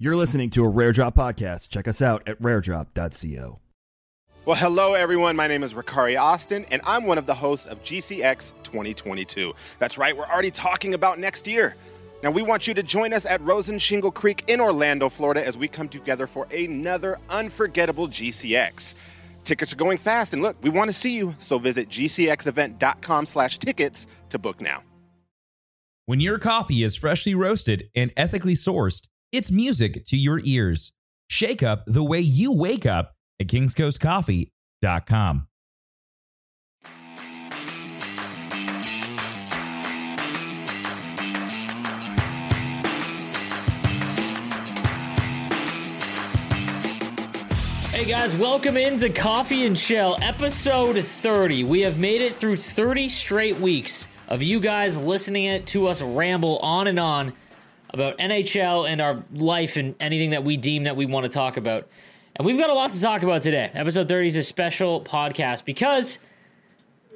You're listening to a Rare Drop podcast. Check us out at raredrop.co. Well, hello, everyone. My name is Ricari Austin, and I'm one of the hosts of GCX 2022. That's right, we're already talking about next year. Now, we want you to join us at Rosen Shingle Creek in Orlando, Florida, as we come together for another unforgettable GCX. Tickets are going fast, and look, we want to see you, so visit gcxevent.com slash tickets to book now. When your coffee is freshly roasted and ethically sourced, it's music to your ears. Shake up the way you wake up at kingscoastcoffee.com. Hey guys, welcome into Coffee and Chel, episode 30. We have made it through 30 straight weeks of you guys listening to us ramble on and on about NHL and our life and anything that we deem that we want to talk about. And we've got a lot to talk about today. Episode 30 is a special podcast because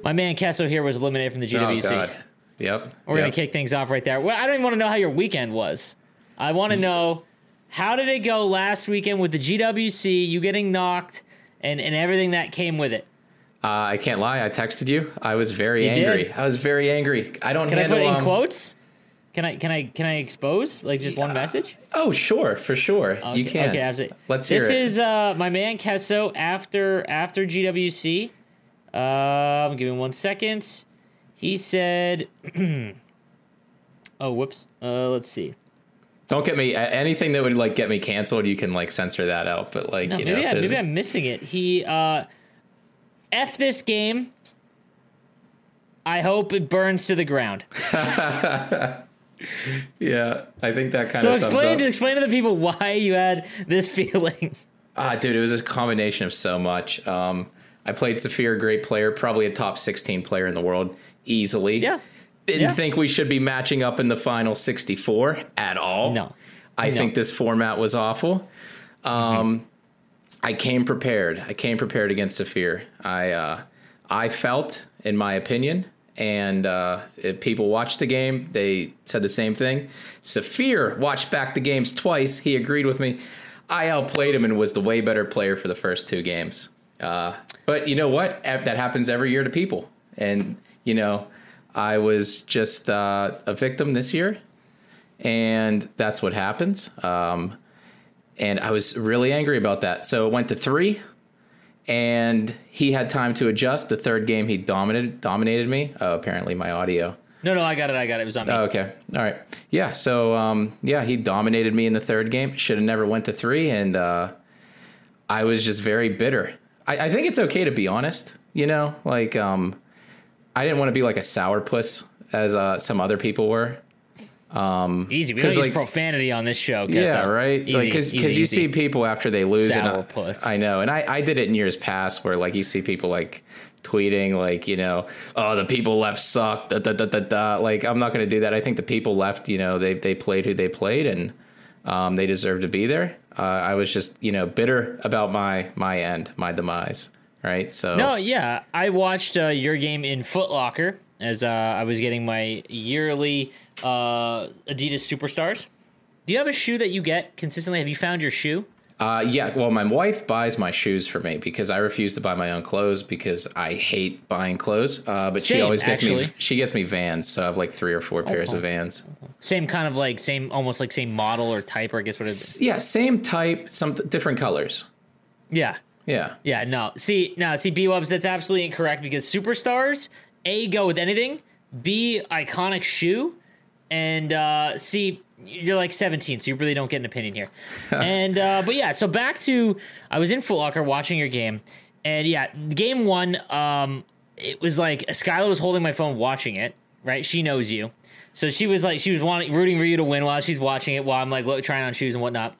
my man Kesso here was eliminated from the GWC. Oh, God. Yep. We're yep. going to kick things off right there. Well, I don't even want to know how your weekend was. I want to know how did it go last weekend with the GWC, you getting knocked, and, and everything that came with it? Uh, I can't lie. I texted you. I was very You angry. did? I was very angry. I don't Can I put it in um, quotes? Can I can I can I expose like just one message? Oh, sure, for sure. you can. Okay, absolutely. Let's hear this is uh, my man Kesso after after GWC. Um, give me one second. He said, "Oh, whoops. Uh, let's see. Don't get me anything that would like get me canceled. You can like censor that out. But like No, you maybe, if I, maybe I'm missing it. He uh, f this game. I hope it burns to the ground. yeah, I think that kind So of sums explain to explain to the people why you had this feeling. Ah, dude, it was a combination of so much. Um, I played Saphir, great player, probably a top 16 player in the world, easily. Yeah. Didn't Yeah. think we should be matching up in the final 64 at all. No. I No. think this format was awful. Um, I came prepared. I came prepared against Saphir. I uh, I felt, in my opinion, and uh, if people watched the game, they said the same thing. Saphir watched back the games twice. He agreed with me. I outplayed him and was the way better player for the first two games. Uh, but you know what? That happens every year to people. And, you know, I was just uh, a victim this year. And that's what happens. Um, and I was really angry about that. So it went to three, and he had time to adjust. The third game, he dominated dominated me. Oh, apparently, my audio. No, no, I got it. I got it. It was on me. Oh, okay, all right, yeah. So um, yeah, he dominated me in the third game. Should have never went to three, and uh, I was just very bitter. I, I think it's okay to be honest. You know, like um, I didn't want to be like a sourpuss as uh, some other people were. Easy. We don't 'cause, use profanity on this show. Yeah, so. right. Easy, like because you see people after they lose, and I. I know, and I I did it in years past where like you see people like tweeting like you know oh the people left suck da, da, da, da, da. like I'm not going to do that. I think the people left you know they they played who they played and um, they deserve to be there. Uh, I was just you know bitter about my my end, my demise. Right. So No, yeah, I watched uh, your game in Footlocker as uh, I was getting my yearly uh, Adidas Superstars. Do you have a shoe that you get consistently? Have you found your shoe? Uh, yeah, well, my wife buys my shoes for me because I refuse to buy my own clothes because I hate buying clothes. Uh, but she always gets actually. me. She gets me Vans, so I have like three or four pairs of Vans. Same kind of like same, almost like same model or type, or I guess what it is. Yeah, same type, some different colors. Yeah, Yeah, yeah. No, see, no, see, B Wubs, that's absolutely incorrect because Superstars a go with anything, b iconic shoe, and uh, c you're like 17, so you really don't get an opinion here. and uh, but yeah, so back to I was in Foot Locker watching your game, and yeah, game one, um, it was like Skylar was holding my phone watching it. Right, she knows you, so she was like she was wanting rooting for you to win while she's watching it while I'm like look, trying on shoes and whatnot.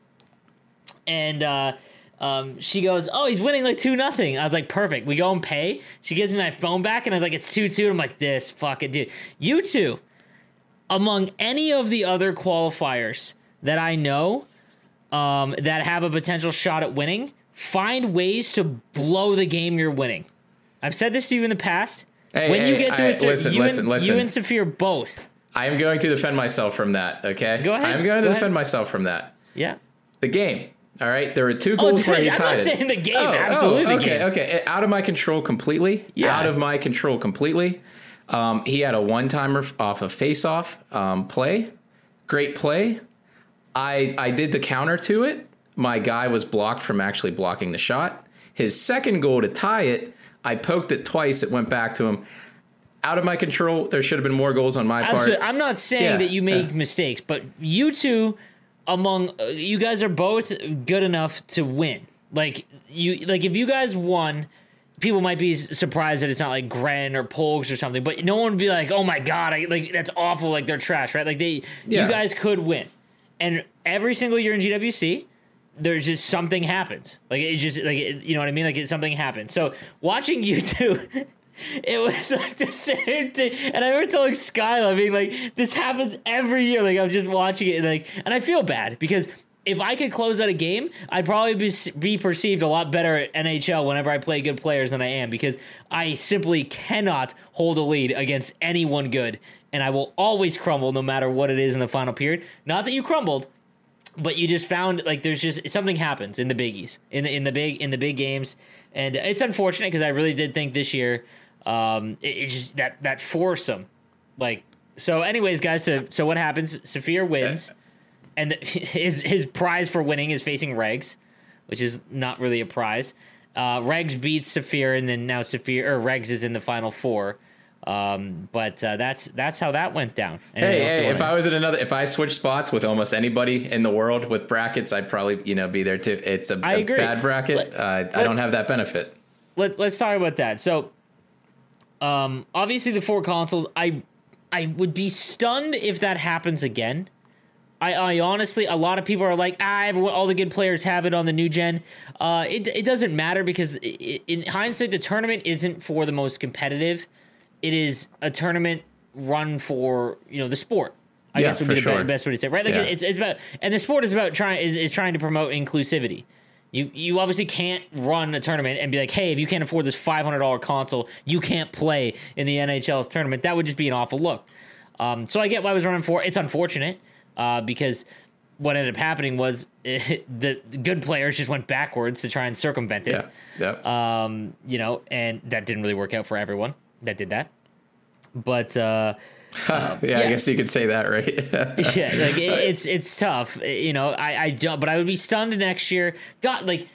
and uh, um, she goes, "Oh, he's winning like two nothing." I was like, "Perfect." We go and pay. She gives me my phone back, and I'm like, "It's two two. I'm like, "This fucking dude." You two, among any of the other qualifiers that I know, um, that have a potential shot at winning, find ways to blow the game you're winning. I've said this to you in the past. Hey, when you get to I- a certain, listen, you, listen, and, listen. you and Saphir both. I am going to defend myself from that. Okay. Go ahead, I'm going to defend ahead. myself from that. Yeah. The game. All right. There were two goals where he I'm tied not it. saying the game. Oh, oh, Absolutely, the okay, okay. Out of my control completely. Yeah. Out of my control completely. Um, he had a one timer off a face off um, play. Great play. I I did the counter to it. My guy was blocked from actually blocking the shot. His second goal to tie it, I poked it twice. It went back to him. Out of my control. There should have been more goals on my part. I'm not saying Yeah, that you make yeah. mistakes, but you two, among uh, you guys are both good enough to win. Like you, like if you guys won, people might be surprised that it's not like Gren or Polgs or something, but no one would be like, "Oh my god, I, like that's awful." Like they're trash, right? Like they, Yeah. you guys could win, and every single year in GWC. There's just something happens, like it's just like it, you know what I mean, like it, something happens. So watching you two, it was like the same thing. And I remember telling Skyla, being like, this happens every year. Like, I'm just watching it, and like, and I feel bad because if I could close out a game, I'd probably be, be perceived a lot better at NHL whenever I play good players than I am because I simply cannot hold a lead against anyone good. And I will always crumble no matter what it is in the final period. Not that you crumbled, but you just found like there's just something happens in the biggies in the in the big in the big games and it's unfortunate because i really did think this year um it, it just that that foursome like so anyways guys so so what happens Saphir wins and the, his his prize for winning is facing regs which is not really a prize uh regs beats Saphir and then now Saphir or regs is in the final four um but uh, that's that's how that went down Anything Hey, hey, if I was in another, if I switched spots with almost anybody in the world with brackets, I'd probably, you know, be there too. It's a, I a agree. bad bracket. Let- uh, I don't have that benefit. Let's let's talk about that. So, um, obviously the four consoles, I I would be stunned if that happens again. I, I honestly, a lot of people are like, ah, everyone, all the good players have it on the new gen. Uh, it it doesn't matter because i i in hindsight, the tournament isn't for the most competitive. It is a tournament run for you know the sport. I Yeah, guess would be the sure. best way to say, it, right? Like Yeah. it's it's about and the sport is about trying is, is trying to promote inclusivity. You you obviously can't run a tournament and be like, hey, if you can't afford this five hundred dollar console, you can't play in the NHL's tournament. That would just be an awful look. Um, so I get why I was running for. It's unfortunate uh, because what ended up happening was the good players just went backwards to try and circumvent it. Yeah. Yeah. Um, you know, and that didn't really work out for everyone that did that. But uh, yeah, yeah. I guess you could say that, right? yeah, like it, it's it's tough. You know, I I don't, but I would be stunned next year. God, like,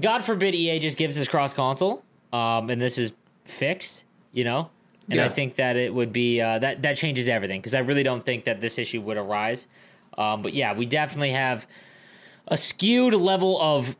God forbid EA just gives us cross console, um, and this is fixed. You know, and I think that it would be uh, that that changes everything because I really don't think that this issue would arise. Um, but yeah, we definitely have a skewed level of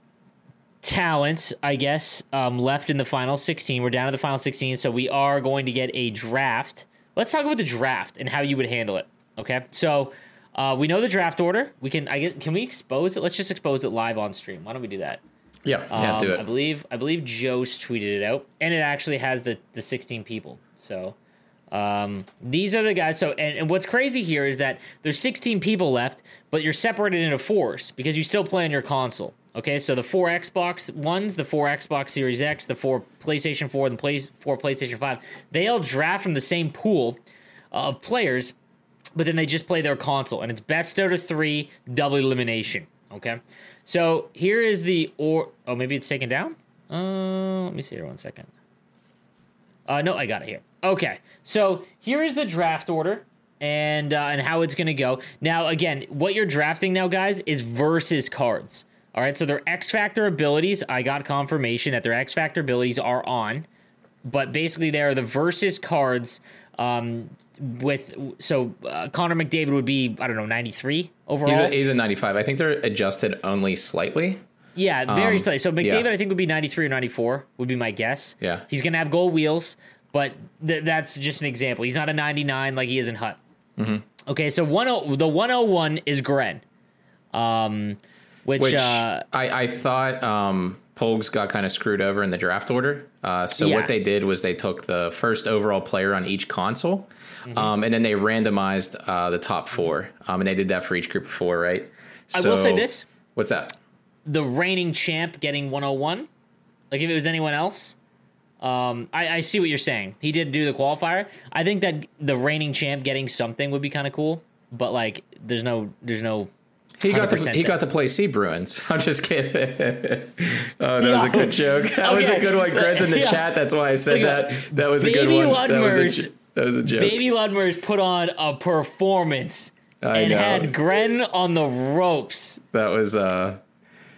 talent, I guess, um, left in the final 16. We're down to the final 16, so we are going to get a draft. Let's talk about the draft and how you would handle it. Okay, so uh, we know the draft order. We can, I get, can we expose it? Let's just expose it live on stream. Why don't we do that? yeah. Yeah. do Um, I believe I believe Joe's tweeted it out, and it actually has the the 16 people. So um, these are the guys. So and, and what's crazy here is that there's 16 people left, but you're separated into fours because you still play on your console. Okay, so the four Xbox ones, the four Xbox Series X, the four PlayStation 4, and the play, four PlayStation 5, they all draft from the same pool of players, but then they just play their console, and it's best out of three, double elimination. Okay, so here is the or oh maybe it's taken down. Uh, let me see here one second. Uh, no, I got it here. Okay, so here is the draft order and uh, and how it's going to go. Now, again, what you're drafting now, guys, is versus cards. All right, so their X Factor abilities. I got confirmation that their X Factor abilities are on, but basically they are the versus cards. Um, with so uh, Connor McDavid would be I don't know 93 overall. He's a, he's a 95. I think they're adjusted only slightly. Yeah, very Um, slightly. So McDavid, yeah. I think would be ninety three or ninety four would be my guess. Yeah. he's gonna have gold wheels, but th- that's just an example. He's not a ninety nine like he is in Hut. Mm-hmm. Okay, so one oh the one oh one is Gren. Um, which, Which uh, I, I thought um, Pogues got kind of screwed over in the draft order. Uh, so Yeah. what they did was they took the first overall player on each console, Mm-hmm. um, and then they randomized uh, the top four, um, and they did that for each group of four, right? I will say this: What's that? the reigning champ getting 101. Like if it was anyone else, um, I, I see what you're saying. He did do the qualifier. I think that the reigning champ getting something would be kind of cool. But like, there's no, there's no. He got to 100% he got to play Sea Bruins. I'm just kidding. oh, that was a good joke. That was a good one. Greg's in the Yeah. chat. That's why I said that. That was a good one. That was a, Ludmers. that was a joke. Baby Ludmers put on a performance I and know. had Gren on the ropes. That was uh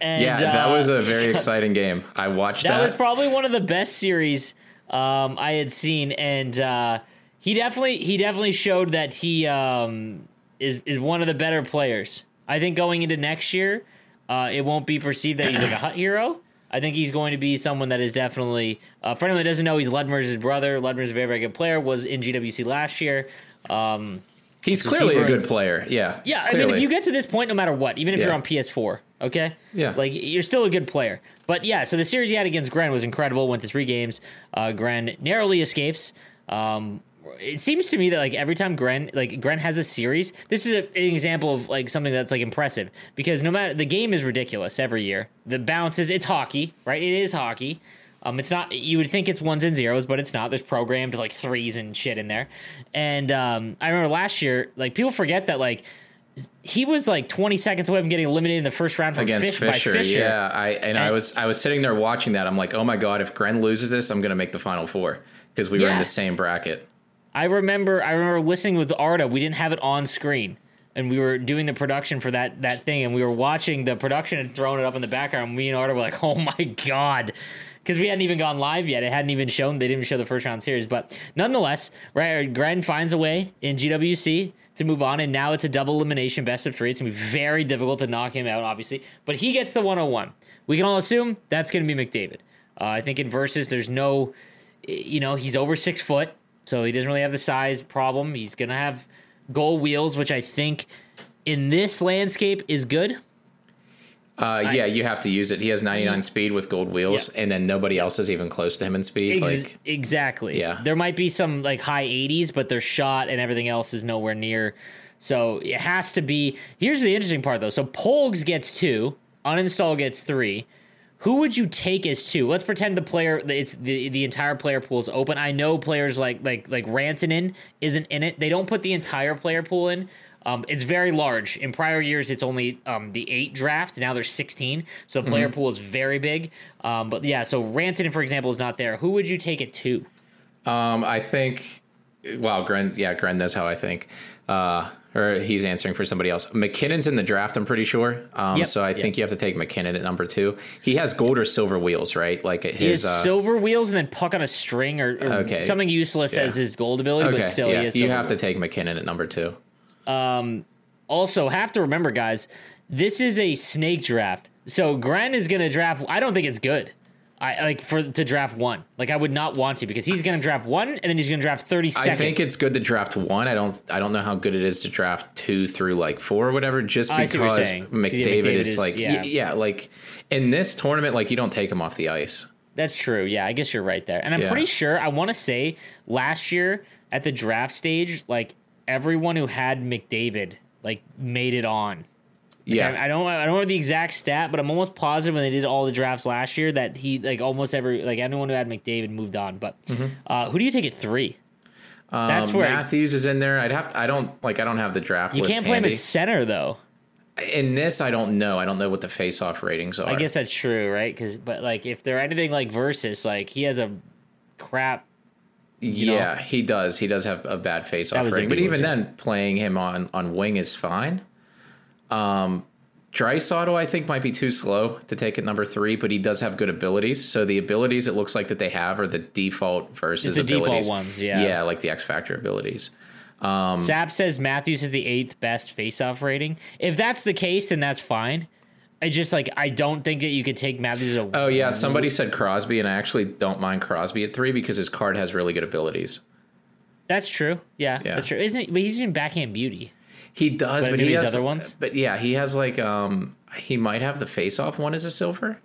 And, yeah. that uh, was a very exciting game. I watched that. That was probably one of the best series um, I had seen, and uh, he definitely he definitely showed that he um, is is one of the better players. I think going into next year, uh, it won't be perceived that he's like a hut hero. I think he's going to be someone that is definitely. Uh, for anyone that doesn't know, he's Ludmer's brother. Ludmer's a very very good player. Was in GWC last year. Um, He's clearly a good player. Yeah. yeah, I mean, if you get to this point, no matter what, even if you're on PS4, okay, Yeah. like you're still a good player. But yeah, so the series he had against Gren was incredible. Went to three games. Uh, Gren narrowly escapes. Um, it seems to me that like every time Gren like Gren has a series, this is a, an example of like something that's like impressive because no matter the game is ridiculous every year. The bounces, it's hockey, right? It is hockey. Um, it's not. You would think it's ones and zeros, but it's not. There's programmed like threes and shit in there. And um, I remember last year, like people forget that like he was like 20 seconds away from getting eliminated in the first round from against Fish, Fisher, by Fisher. yeah. I and, I was I was sitting there watching that. I'm like, oh my god, if Gren loses this, I'm gonna make the final four because we were in the same bracket. I remember I remember listening with Arda. We didn't have it on screen, and we were doing the production for that that thing, and we were watching the production and throwing it up in the background. Me and Arda were like, "Oh my god." Because we hadn't even gone live yet. It hadn't even shown. They didn't show the first round series. But nonetheless, right, Gren finds a way in GWC to move on. And now it's a double elimination best of three. It's to be very difficult to knock him out, obviously. But he gets the 101. We can all assume that's going to be McDavid. Uh, I think in versus, there's no, you know, he's over six foot. So he doesn't really have the size problem. He's going to have goal wheels, which I think in this landscape is good. Uh, yeah, you have to use it. He has 99 speed with gold wheels, Yeah. and then nobody else is even close to him in speed. Ex- like, exactly. Yeah. There might be some like high 80s, but their shot and everything else is nowhere near. So it has to be. Here's the interesting part though. So Polgs gets two, uninstall gets three. Who would you take as two? Let's pretend the player it's the the entire player pool is open. I know players like like like Rantanen isn't in it. They don't put the entire player pool in. Um, it's very large. In prior years, it's only um, the eight draft. Now there's 16, so the player pool is very big. Um, but yeah, so Rantanen, for example, is not there. Who would you take it to? um, I think, wow, Gren, yeah, Gren knows how I think. Uh, or he's answering for somebody else. MacKinnon's in the draft, I'm pretty sure. Um, Yep. so I think you have to take MacKinnon at number two. He has gold or silver wheels, right? Like He his. has uh, silver wheels and then puck on a string or, or Okay. something useless Yeah. as his gold ability, okay, but still yeah, he has you have to take McKinnon at number two. Um, also, have to remember, guys, this is a snake draft. So Gren is going to draft. I don't think it's good. I like for to draft one. Like I would not want to because he's going to draft one and then he's going to draft thirty I think it's good to draft one. I don't. I don't know how good it is to draft two through like four or whatever. Just because see what you're saying. 'Cause, yeah, McDavid, McDavid is, is- like, yeah. yeah. yeah, like in this tournament, like you don't take him off the ice. That's true. Yeah, I guess you're right there. And I'm Yeah. pretty sure I want to say last year at the draft stage, like everyone who had McDavid like made it on. Yeah, I, I don't I don't know the exact stat, but I'm almost positive when they did all the drafts last year that he like almost every like anyone who had McDavid moved on. But uh, who do you take at three? That's um, where Matthews is in there. I'd have. To, I don't like. I don't have the draft. you can't play him at center though. In this, I don't know. I don't know what the face-off ratings are. I guess that's true, right? Because but like if they're anything like versus, like he has a crap. Know? yeah, he does. He does have a bad That face-off was rating, but even then, playing him on on wing is fine. Um, Draisaitl, I think, might be too slow to take at number three, but he does have good abilities. So the abilities it looks like that they have are the default versus the default ones, yeah. yeah, like the X Factor abilities. Um, Sap says Matthews is the eighth best face-off rating. If that's the case, then that's fine. I just like I don't think that you could take Matthews as a Oh yeah, somebody said Crosby, and I actually don't mind Crosby at three because his card has really good abilities. That's true. Yeah, Yeah. that's true. Isn't? But he's in backhand beauty. He does, But but, he has other ones? But yeah, he has like um he might have the face off one as a silver.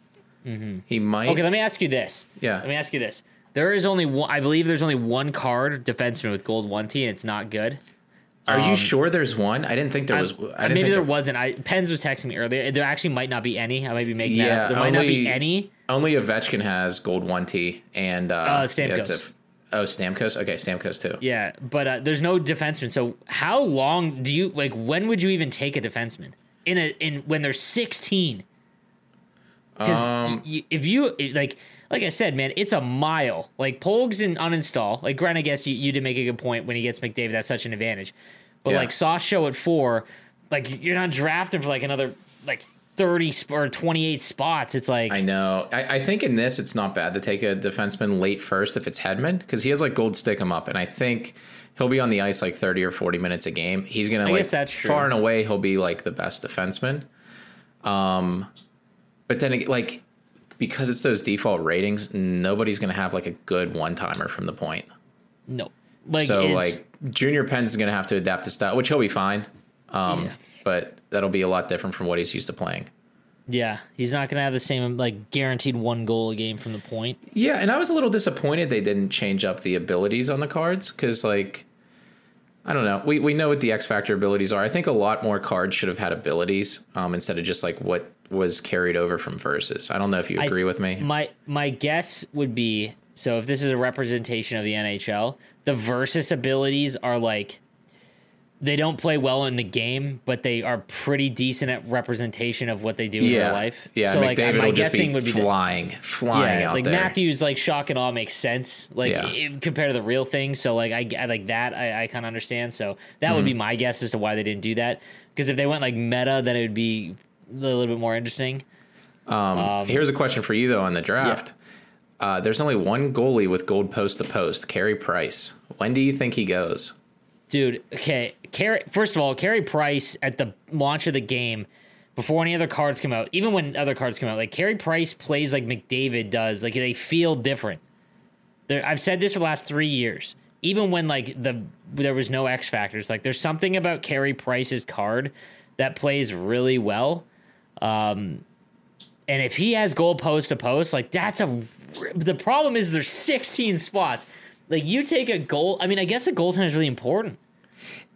Mm-hmm. He might. Okay, let me ask you this. Yeah. Let me ask you this. There is only one. I believe there's only one card defenseman with gold one T, and it's not good. Are um, you sure there's one? I didn't think there was. Maybe think there wasn't. I Pens was texting me earlier. There actually might not be any. I might be making that Yeah, up. There might not be any. Only Ovechkin has gold one T and uh, Uh, Stamkos. yeah, a- oh, Stamkos. Okay, Stamkos too. Yeah, but uh, there's no defenseman. So how long do you like? When would you even take a defenseman in a in when they're 16? Because Um, if you like, like I said, man, it's a mile. Like Pogues and uninstall. Like, Grant, I guess you, you did make a good point when he gets McDavid. That's such an advantage. But Yeah. like Sauce Show at four, like you're not drafting for like another like 30 sp- or 28 spots. It's like I know. I, I think in this, it's not bad to take a defenseman late first if it's Hedman because he has like gold stick him up, and I think he'll be on the ice like thirty or forty minutes a game. He's gonna I like that's true. far and away he'll be like the best defenseman. Um, but then like because it's those default ratings, nobody's gonna have like a good one timer from the point. no. Like so like Junior Penn's is gonna have to adapt to style, which he'll be fine. Um, Yeah. but that'll be a lot different from what he's used to playing. yeah, he's not gonna have the same like guaranteed one goal a game from the point. Yeah, and I was a little disappointed they didn't change up the abilities on the cards because, like, I don't know. We we know what the X Factor abilities are. I think a lot more cards should have had abilities um, instead of just like what was carried over from verses. I don't know if you I- agree with me. My my guess would be so if this is a representation of the NHL, the versus abilities are like they don't play well in the game, but they are pretty decent at representation of what they do in real life. yeah. So McDavid like my will guessing be would be flying, flying yeah, out like there. Matthews like shock and awe makes sense like Yeah. it- compared to the real thing. So like I, I like that I, I kind of understand. So that would Mm-hmm. be my guess as to why they didn't do that. Because if they went like meta, then it would be a little bit more interesting. Here's a question for you though on the draft. Uh, there's only one goalie with gold post to post, Carey Price. When do you think he goes? Dude, okay. Carey, first of all, Carey Price at the launch of the game, before any other cards come out, even when other cards come out, like Carey Price plays like McDavid does. Like they feel different. There, I've said this for the last three years. Even when like the there was no X factors, like there's something about Carey Price's card that plays really well. Um, and if he has goal post to post, like that's a. The problem is there's 16 spots. Like you take a goal. I mean, I guess a goaltender is really important.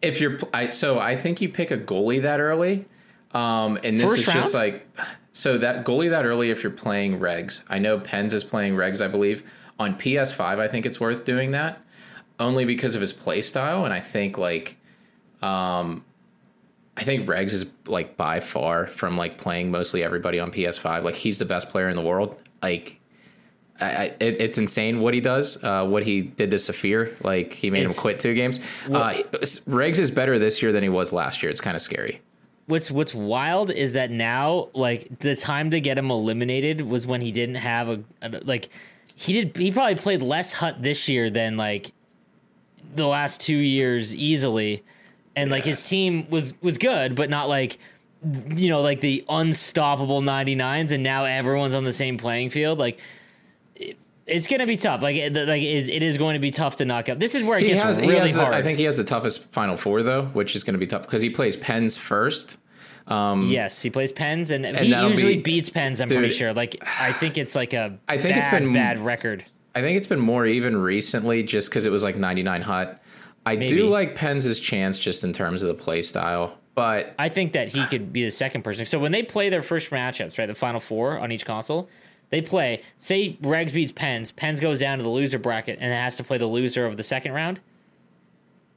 If you're, I, so I think you pick a goalie that early, um, and this First is just like, so that goalie that early. If you're playing regs, I know Pens is playing regs. I believe on PS5. I think it's worth doing that only because of his play style, and I think like, um, I think regs is like by far from like playing mostly everybody on PS5. Like he's the best player in the world. Like. I, I, it, it's insane what he does. Uh, what he did to Saphir, like he made It's- him quit two games. Uh, Regs is better this year than he was last year. It's kind of scary. What's what's wild is that now, like the time to get him eliminated was when he didn't have a, a like he did he probably played less hut this year than like the last two years easily, and like his team was was good, but not like you know like the unstoppable 99s, and now everyone's on the same playing field. Like it- it's gonna be tough. Like it, like it is, it is going to be tough to knock out This is where it He gets has, really he has the- hard. I think he has the toughest Final Four though, which is going to be tough because he plays Pens first. Um, yes, he plays Pens, and, he usually be- beats Pens. I'm pretty sure. Like I think it's like a I think bad, it's been- bad record. I think it's been more even recently, just because it was like 99 hut. I Maybe. do like Pens' chance just in terms of the play style, but I think that he could be the second person. So when they play their first matchups, right, the final four on each console, they play. Say Regs beats Pens, Pens goes down to the loser bracket, and has to play the loser of the second round.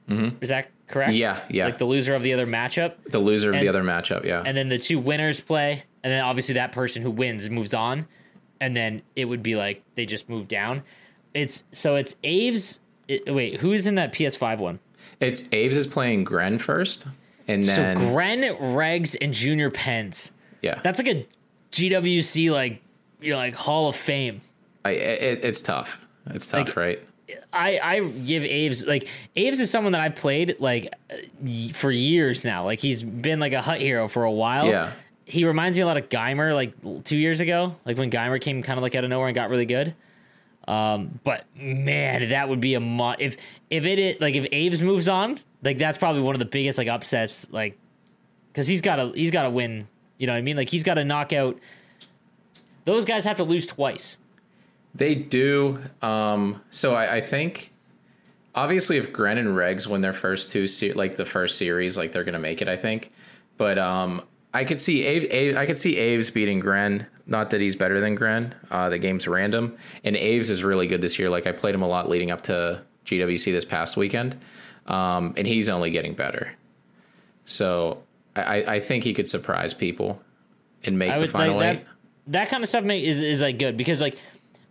Mm-hmm. Is that correct? Yeah, yeah. Like the loser of the other matchup, the loser of And- the other matchup, yeah. and then the two winners play, and then obviously that person who wins moves on, and then it would be like they just move down. It's so it's Aves. It, wait, who is in that PS5 one? it's Aves is playing Gren first, and then so Gren, Regs, and Junior Pens. yeah, That's like a GWC like you know like Hall of Fame. I, it, it's tough. It's tough, Like, right? I I give Aves like Aves is someone that I've played like for years now. Like he's been like a hut hero for a while. Yeah. He reminds me a lot of Geimer like two years ago, like when Geimer came kind of like out of nowhere and got really good. Um, but man, that would be a mo- if if it like if Aves moves on, Like that's probably one of the biggest like upsets, like because he's got to he's got to win. You know what I mean? Like he's got to knock out. Those guys have to lose twice. They do. Um, so I, I think, obviously, if Gren and Regs win their first two, se- like the first series, like they're gonna make it. I think, but um, I could see Ave, Ave, I could see Aves beating Gren. Not that he's better than Gren. Uh, the game's random, and Aves is really good this year. Like I played him a lot leading up to GWC this past weekend, um, and he's only getting better. So I, I think he could surprise people and make the final like eight. that. That kind of stuff is is like good because like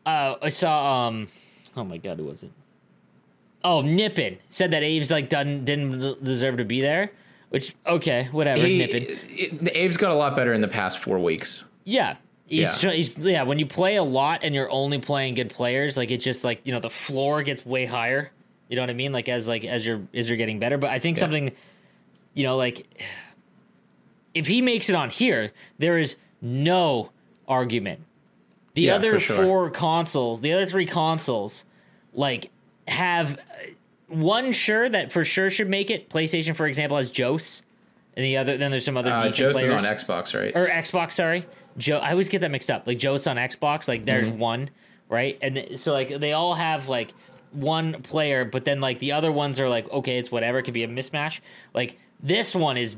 uh, I saw um oh my god who was it? Oh Nippin said that Aves like didn't didn't deserve to be there, which okay whatever He, Nippin. it, Aves got a lot better in the past four weeks. Yeah. He's, Yeah. he's yeah, when you play a lot and you're only playing good players, like it just like, you know, the floor gets way higher. You know what I mean? Like as like as you're as you're getting better. But I think Yeah. something you know, like if he makes it on here, there is no argument. The Yeah, other sure. four consoles, the other three consoles, like have uh, one sure that for sure should make it. PlayStation, for example, has Jose, and the other then there's some other Uh, decent Joe's is players on Xbox, right? or Xbox. Sorry, Joe. I always get that mixed up. Like Joe's on Xbox. Like there's Mm-hmm. one, right? And so like they all have like one player, but then like the other ones are like okay, it's whatever. It could be a mismatch. Like this one is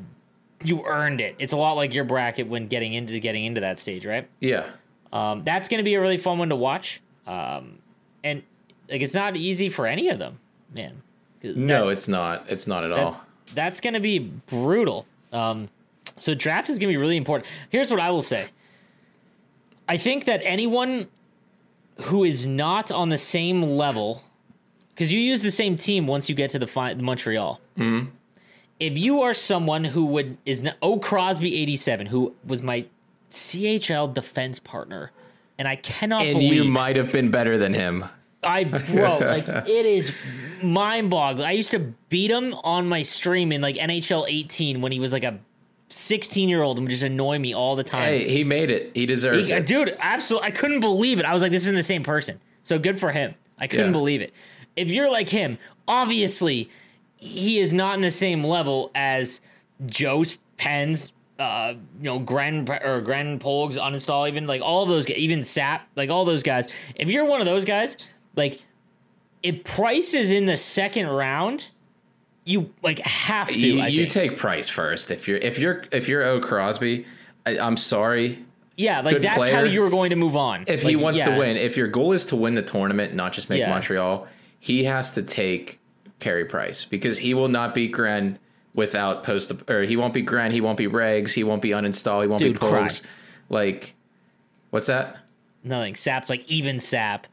you earned it. It's a lot like your bracket when getting into getting into that stage, right? yeah. Um, that's going to be a really fun one to watch. Um, and like it's not easy for any of them, man. No, it's not. It's not at That's all. that's going to be brutal. Um, so draft is going to be really important. Here's what I will say. I think that anyone who is not on the same level, because you use the same team once you get to the fi- Montreal. Mm-hmm. If you are someone who would is not, oh Crosby eighty seven, who was my CHL defense partner, and I cannot And believe you might have been better than him. I bro, like it is mind boggling. I used to beat him on my stream in like NHL 18 when he was like a 16 year old and would just annoy me all the time. Hey, he made it. He deserves He- it. dude, absolutely, I couldn't believe it. I was like, this isn't the same person. So good for him. I couldn't Yeah. believe it. If you're like him, obviously he is not in the same level as Joe's Pens, uh, you know, Grand or Grand Polgs uninstall, even like all those guys, even Sap, like all those guys. If you're one of those guys, like if Price is in the second round, you like have to. you you take Price first. If you're if you're if you're O Crosby, I, I'm sorry. yeah, like good that's how you were going to move on. If he wants yeah. to win, if your goal is to win the tournament, not just make Yeah. Montreal, he has to take Carey Price because he will not beat Gren without post or he won't be Gren, he won't be Regs, he won't be uninstall, he won't Dude, be. Pogues. Like, what's that? Nothing. Sap's like even Sap.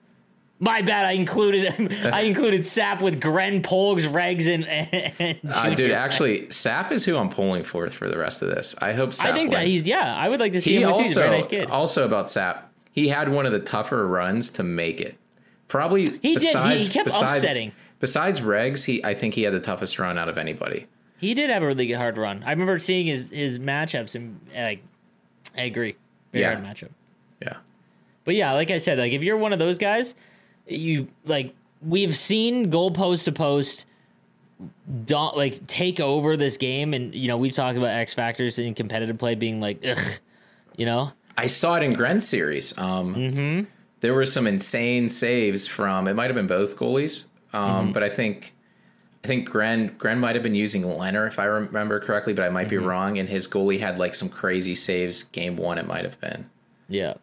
My bad. I included I included Sap with Gren Polgs, Regs, and, and Uh, dude, actually, Sap is who I'm pulling for for the rest of this. I hope Sap I think that he's yeah. I would like to see he him too. He's a also very nice kid. also about Sap. He had one of the tougher runs to make it. Probably He did. He- besides, he kept besides, upsetting. Besides Regs, he I think he had the toughest run out of anybody. He did have a really hard run. I remember seeing his his matchups and like I agree. Very Yeah. hard matchup. Yeah. But yeah, like I said, like if you're one of those guys, you like we've seen goal post to post don't like take over this game and you know, we've talked about X factors in competitive play being like ugh, you know? I saw it in Gren's series. Um, Mm-hmm. There were some insane saves from. It might have been both goalies, um, Mm-hmm. but I think I think Gren Gren might have been using Leonard if I remember correctly, but I might Mm-hmm. be wrong. And his goalie had like some crazy saves. Game one, it might have been. Yeah.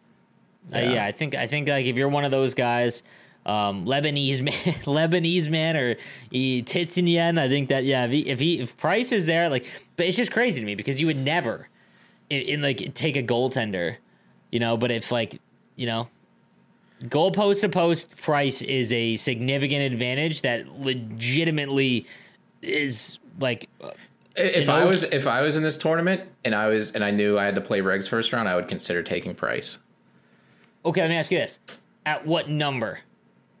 Uh, Yeah. yeah, I think I think like if you're one of those guys, um, Lebanese man, Lebanese man, or Titinian, I think that yeah, if he, if he if Price is there, like, but it's just crazy to me because you would never, in, in like take a goaltender, you know. But if like you know, goal post to post Price is a significant advantage that legitimately is like uh, If I was if I was in this tournament and I was and I knew I had to play Regs first round, I would consider taking Price. okay. Let me ask you this: at what number?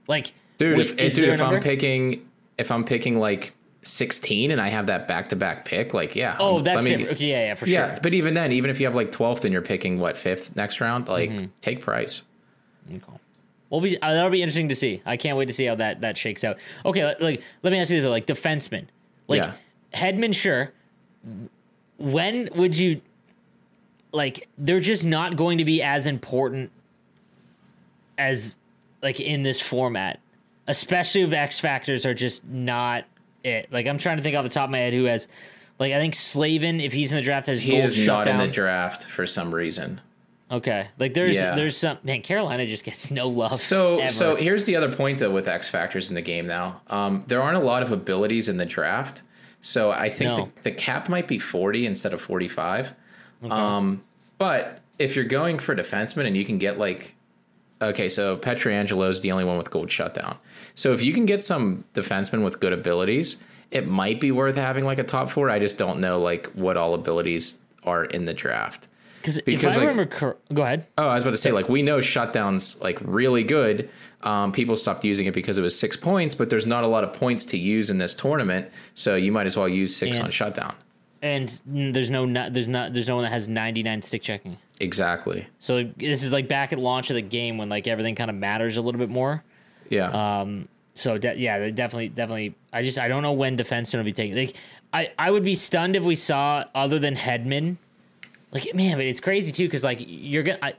Like, Dude, if, dude, if I'm picking if I'm picking like 16 and I have that back to back pick, like yeah. Oh, um, that's me different. Okay, yeah, yeah, for Yeah, sure. but even then, even if you have like 12th and you're picking what fifth next round, like Mm-hmm. take Price. Okay. Well, be, uh, that'll be interesting to see. I can't wait to see how that that shakes out. Okay, like, let me ask you this: like defenseman, Like Yeah. Hedman, sure. When would you like? They're just not going to be as important as like in this format, especially if X factors are just not it. Like I'm trying to think off the top of my head who has. Like I think Slavin, if he's in the draft, has He is not down. in the draft for some reason. Okay, like there's Yeah. there's some man. Carolina just gets no love. So ever. so here's the other point though with X factors in the game now. Um, there aren't a lot of abilities in the draft. So I think No. the, the cap might be 40 instead of 45. Um, but if you're going for defenseman and you can get like okay, so Pietrangelo is the only one with gold shutdown. So if you can get some defensemen with good abilities, it might be worth having like a top four. I just don't know like what all abilities are in the draft. because if because, I like- remember, cor- go ahead. Oh, I was about to say, like, we know shutdown's like really good. Um, people stopped using it because it was six points, but there's not a lot of points to use in this tournament, so you might as well use six And- on shutdown. And there's no there's not there's no one that has 99 stick checking. Exactly. So this is like back at launch of the game when like everything kind of matters a little bit more. Yeah. Um, so de- yeah, definitely, definitely. I just I don't know when defensemen will be taking. Like I I would be stunned if we saw other than Hedman. Like man, but it's crazy too because like you're gonna. I,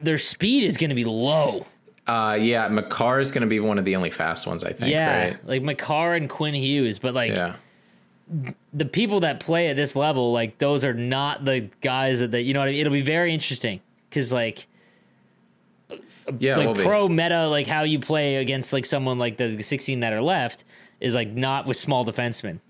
their speed is going to be low. uh, yeah. Makar is going to be one of the only fast ones, I think. yeah, Right? like Makar and Quinn Hughes, but like Yeah. The people that play at this level, like those are not the guys that, that you know what I mean. It'll be very interesting because like Yeah. like be. pro meta, like how you play against like someone like the 16 that are left is like not with small defensemen.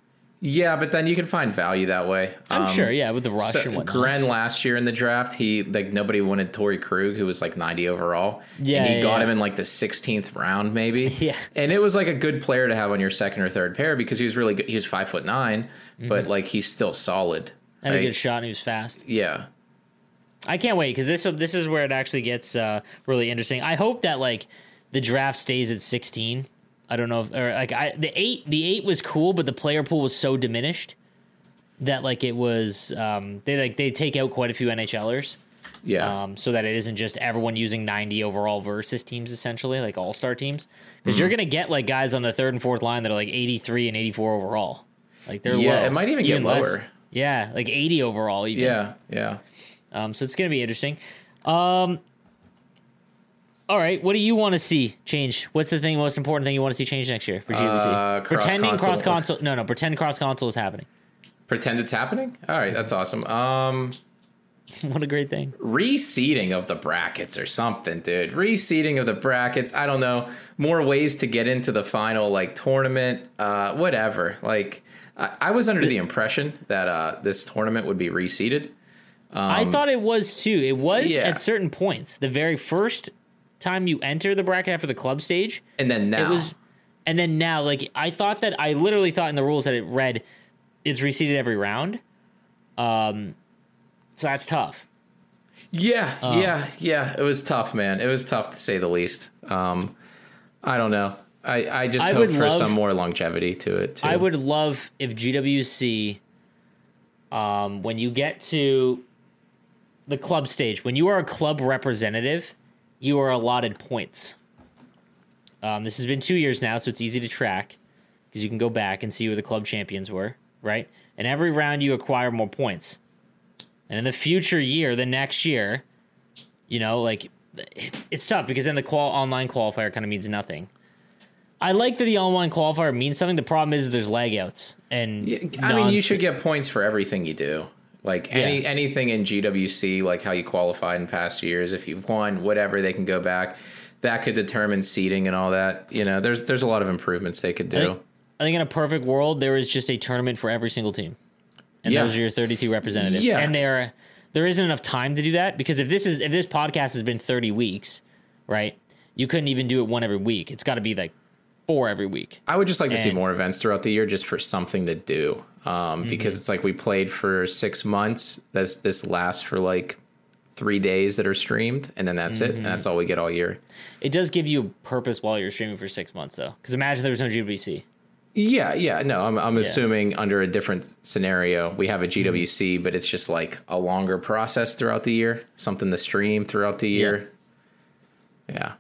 Yeah, but then you can find value that way. I'm Um, sure, yeah, with the rush So, and whatnot. Gren last year in the draft, he like nobody wanted Torey Krug, who was like 90 overall. Yeah, and he yeah, got yeah. him in like the 16th round, maybe. Yeah. and it was like a good player to have on your second or third pair because he was really good. He was five foot 9 but like he's still solid. Mm-hmm. Had a good shot and he was fast. Yeah, I can't wait because this this is where it actually gets uh, really interesting. I hope that like the draft stays at 16. I don't know if or like I the eight the eight was cool, but the player pool was so diminished that like it was um, they like they take out quite a few NHLers. yeah, um, so that it isn't just everyone using 90 overall versus teams essentially like all star teams because you're gonna get like guys on the third and fourth line that are like 83 and 84 overall like they're Yeah, low. it might even get less. lower. yeah like 80 overall even. yeah, yeah. um, so it's gonna be interesting um all right what do you want to see change what's the thing most important thing you want to see change next year for GWC Uh, pretending cross console no no pretend cross console is happening Pretend it's happening. All right, that's awesome. Um, what a great thing reseeding of the brackets or something, dude. Reseeding of the brackets. I don't know. More ways to get into the final like tournament. Uh, whatever. Like I, I was under the impression that uh, this tournament would be reseeded. I thought it was too. It was Um, yeah. at certain points. The very first time you enter the bracket after the club stage, And then now it was, and then now, like I thought that I literally thought in the rules that it read it's reseeded every round. Um, so that's tough. Yeah, Uh. yeah, yeah. It was tough, man. It was tough to say the least. Um, I don't know. I, I just I hope for love- some more longevity to it too. I would love if GWC, um, when you get to the club stage, when you are a club representative, you are allotted points. Um, this has been two years now, so it's easy to track because you can go back and see who the club champions were, right? And every round you acquire more points. And in the future year, the next year, you know, like it's tough because then the qual online qualifier kind of means nothing. I like that the online qualifier means something. The problem is there's lag outs and Yeah, I mean, you should get points for everything you do. Like any Yeah. anything in GWC, like how you qualified in past years. If you've won, whatever, they can go back. That could determine seating and all that. You know, there's there's a lot of improvements they could I do. think, I think in a perfect world, there is just a tournament for every single team, and Yeah. those are your 32 representatives. Yeah. and there there isn't enough time to do that because if this is if this podcast has been 30 weeks, right? You couldn't even do it one every week. It's got to be like four every week. I would just like to see more events throughout the year, just for something to do. Um, Mm-hmm. Because it's like we played for six months. That's this lasts for like three days that are streamed, and then that's it. And Mm-hmm. that's all we get all year. It does give you a purpose while you're streaming for six months, though. Because imagine there was no GWC. Yeah, yeah. No, I'm, I'm assuming under a different scenario, we have a GWC, but it's just like a longer process throughout the year, something to stream throughout the year. Yeah. Yeah,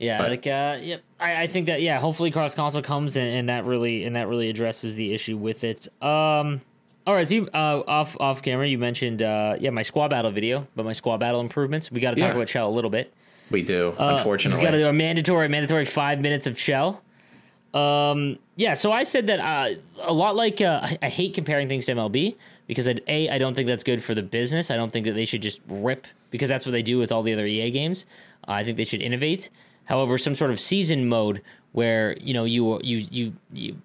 But- like uh, yeah, I, I think that yeah, hopefully cross console comes and, and that really and that really addresses the issue with it. Um, all right, so you, uh, off off camera, you mentioned uh, yeah, my squad battle video, but my squad battle improvements. We got to talk Yeah. about Chel a little bit. We do, Uh, unfortunately. we got to do a mandatory mandatory five minutes of Chel. Um, yeah, so I said that uh, a lot like uh, I, I hate comparing things to MLB because I, a I don't think that's good for the business. I don't think that they should just rip because that's what they do with all the other EA games. Uh, I think they should innovate. However, some sort of season mode where you know you you you you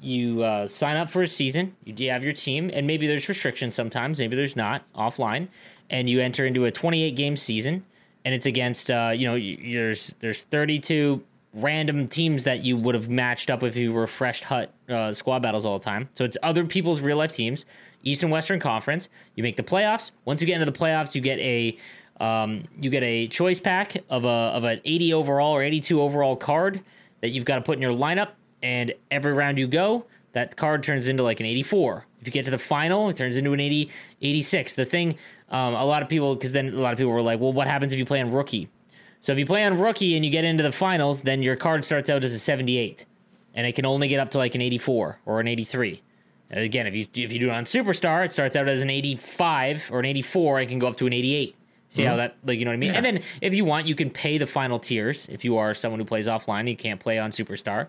you uh, sign up for a season, you have your team, and maybe there's restrictions sometimes, maybe there's not offline, and you enter into a 28 game season, and it's against uh, you know there's there's 32 random teams that you would have matched up if you refreshed hut uh, squad battles all the time. So it's other people's real life teams, East and Western Conference. You make the playoffs. Once you get into the playoffs, you get a um, you get a choice pack of a of an 80 overall or 82 overall card that you've got to put in your lineup. And every round you go, that card turns into like an 84. If you get to the final, it turns into an 80, 86. The thing, um, a lot of people, because then a lot of people were like, well, what happens if you play on rookie? So if you play on rookie and you get into the finals, then your card starts out as a 78, and it can only get up to like an 84 or an 83. And again, if you if you do it on superstar, it starts out as an 85 or an 84. It can go up to an 88. See how that like you know what I mean? And then if you want, you can pay the final tiers. If you are someone who plays offline, and you can't play on superstar.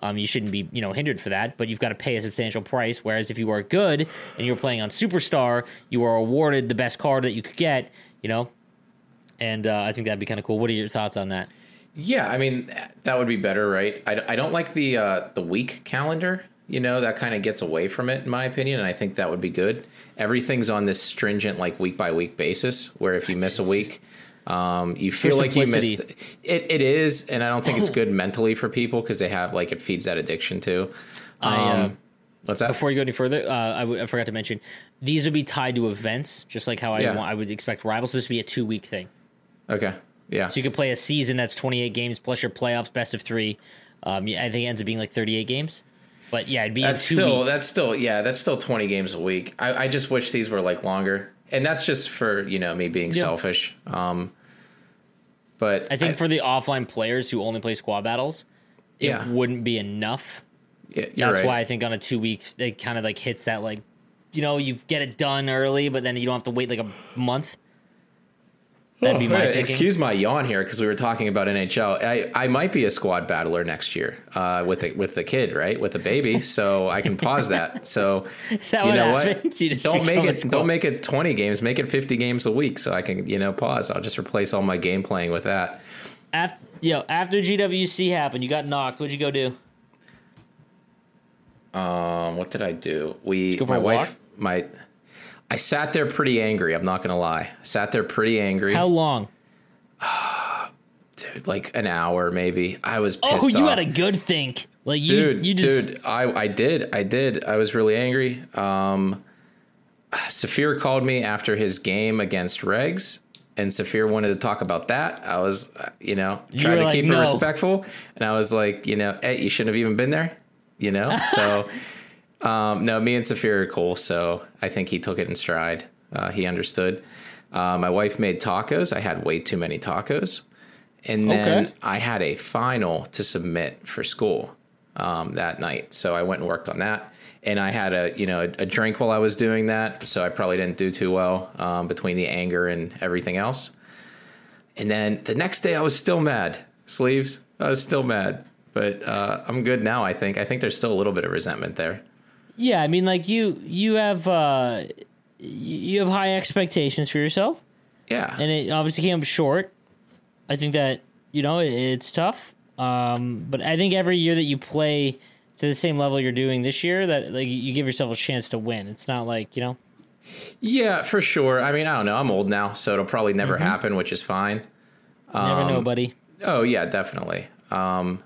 Um, you shouldn't be, you know, hindered for that, but you've got to pay a substantial price. Whereas if you are good and you're playing on Superstar, you are awarded the best card that you could get, you know, and uh, I think that'd be kind of cool. What are your thoughts on that? Yeah, I mean that would be better, right? I, I don't like the uh, the week calendar. You know that kind of gets away from it, in my opinion, and I think that would be good. Everything's on this stringent, like week by week basis, where if you miss a week, um, you feel like you missed. It, it is, and I don't think it's good mentally for people because they have like it feeds that addiction too. Um, I, uh, what's that? Before you go any further, uh, I, w- I forgot to mention these would be tied to events, just like how I Yeah. want. I would expect rivals. This would be a two week thing, okay, yeah, so you could play a season that's 28 games plus your playoffs, best of three. Um, I think it ends up being like 38 games, but yeah, it'd be that's still weeks. that's still yeah that's still 20 games a week I, I just wish these were like longer and that's just for you know me being Yeah. selfish um but I think for the offline players who only play squad battles, it Yeah. wouldn't be enough. yeah, That's right. why I think on a two weeks it kind of like hits that like, you know, you get it done early, but then you don't have to wait like a month. That'd be my excuse my yawn here because we were talking about NHL. I, I might be a squad battler next year uh, with the, with the kid, right, with the baby, so I can pause that. So that you know happens? what? You don't make it don't make it twenty games. Make it fifty games a week, so I can you know pause. I'll just replace all my game playing with that. After, yo, after GWC happened, you got knocked. What'd you go do? Um, what did I do? We, my wife, walk? my, I sat there pretty angry. I'm not gonna lie. I sat there pretty angry, How long? dude. Like an hour, maybe. I was pissed off. Oh, you off. had a good think. Like you, dude, you just dude. I, I did, I did. I was really angry. Um, Saphir called me after his game against Regs, and Saphir wanted to talk about that. I was, uh, you know, You tried to like, keep "No." it respectful, and I was like, you know, hey, you shouldn't have even been there, you know. So, um, no, me and Saphir are cool, so I think he took it in stride. Uh, he understood. Uh, my wife made tacos. I had way too many tacos, and then Okay. I had a final to submit for school um, that night. So I went and worked on that. And I had a you know a, a drink while I was doing that, so I probably didn't do too well um, between the anger and everything else. And then the next day, I was still mad. Sleeves, I was still mad, but uh, I'm good now. I think. I think there's still a little bit of resentment there. Yeah. I mean, like you, you have, uh you have high expectations for yourself, Yeah, and it obviously came short. I think that you know it, it's tough, um, but I think every year that you play to the same level you're doing this year, that like you give yourself a chance to win. It's not like you know. yeah, for sure. I mean, I don't know. I'm old now, so it'll probably never happen, which is fine. You never Um, know, buddy. Oh yeah, definitely. Um,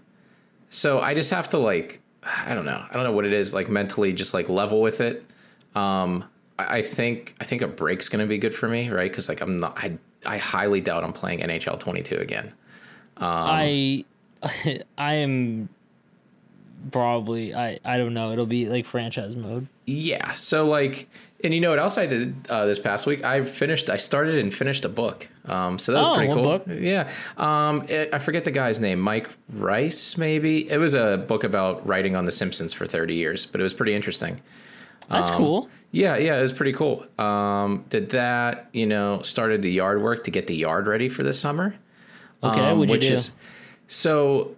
so I just have to like, I don't know, I don't know what it is. Like mentally, just like level with it. Um, I, I think I think a break's gonna be good for me, right? Because like I'm not, I I highly doubt I'm playing NHL 22 again. I I am probably. I I don't know. It'll be like franchise mode. Yeah. So like, and you know what else I did uh, this past week? I finished. I started and finished a book. Um, so that was Oh, pretty cool. book? Yeah. Um, it, I forget the guy's name. Mike Rice, maybe. It was a book about writing on The Simpsons for 30 years, but it was pretty interesting. That's cool. Yeah, yeah, it was pretty cool. Um, did that, you know, started the yard work to get the yard ready for the summer. Okay, um, what'd you do? is so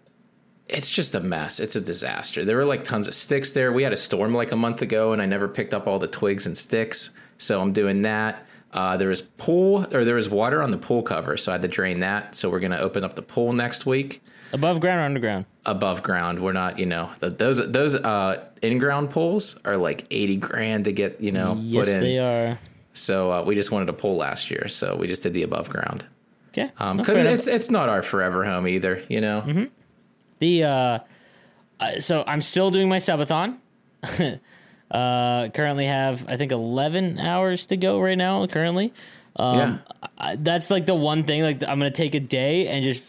it's just a mess. It's a disaster. There were like tons of sticks there. We had a storm like a month ago, and I never picked up all the twigs and sticks. So I'm doing that. Uh, there was pool or there was water on the pool cover, so I had to drain that. So we're gonna open up the pool next week Above ground or underground? above ground. We're not, you know, th those those uh, in ground pools are like eighty grand to get, you know, Yes, put in. they are. So uh, we just wanted a pool last year, so we just did the above ground. Okay. Um, because it's it's not our forever home either, you know. Mm-hmm. The uh, uh, so I'm still doing my subathon. uh, currently have I think 11 hours to go right now. Currently, um, yeah, I, that's like the one thing. Like I'm gonna take a day and just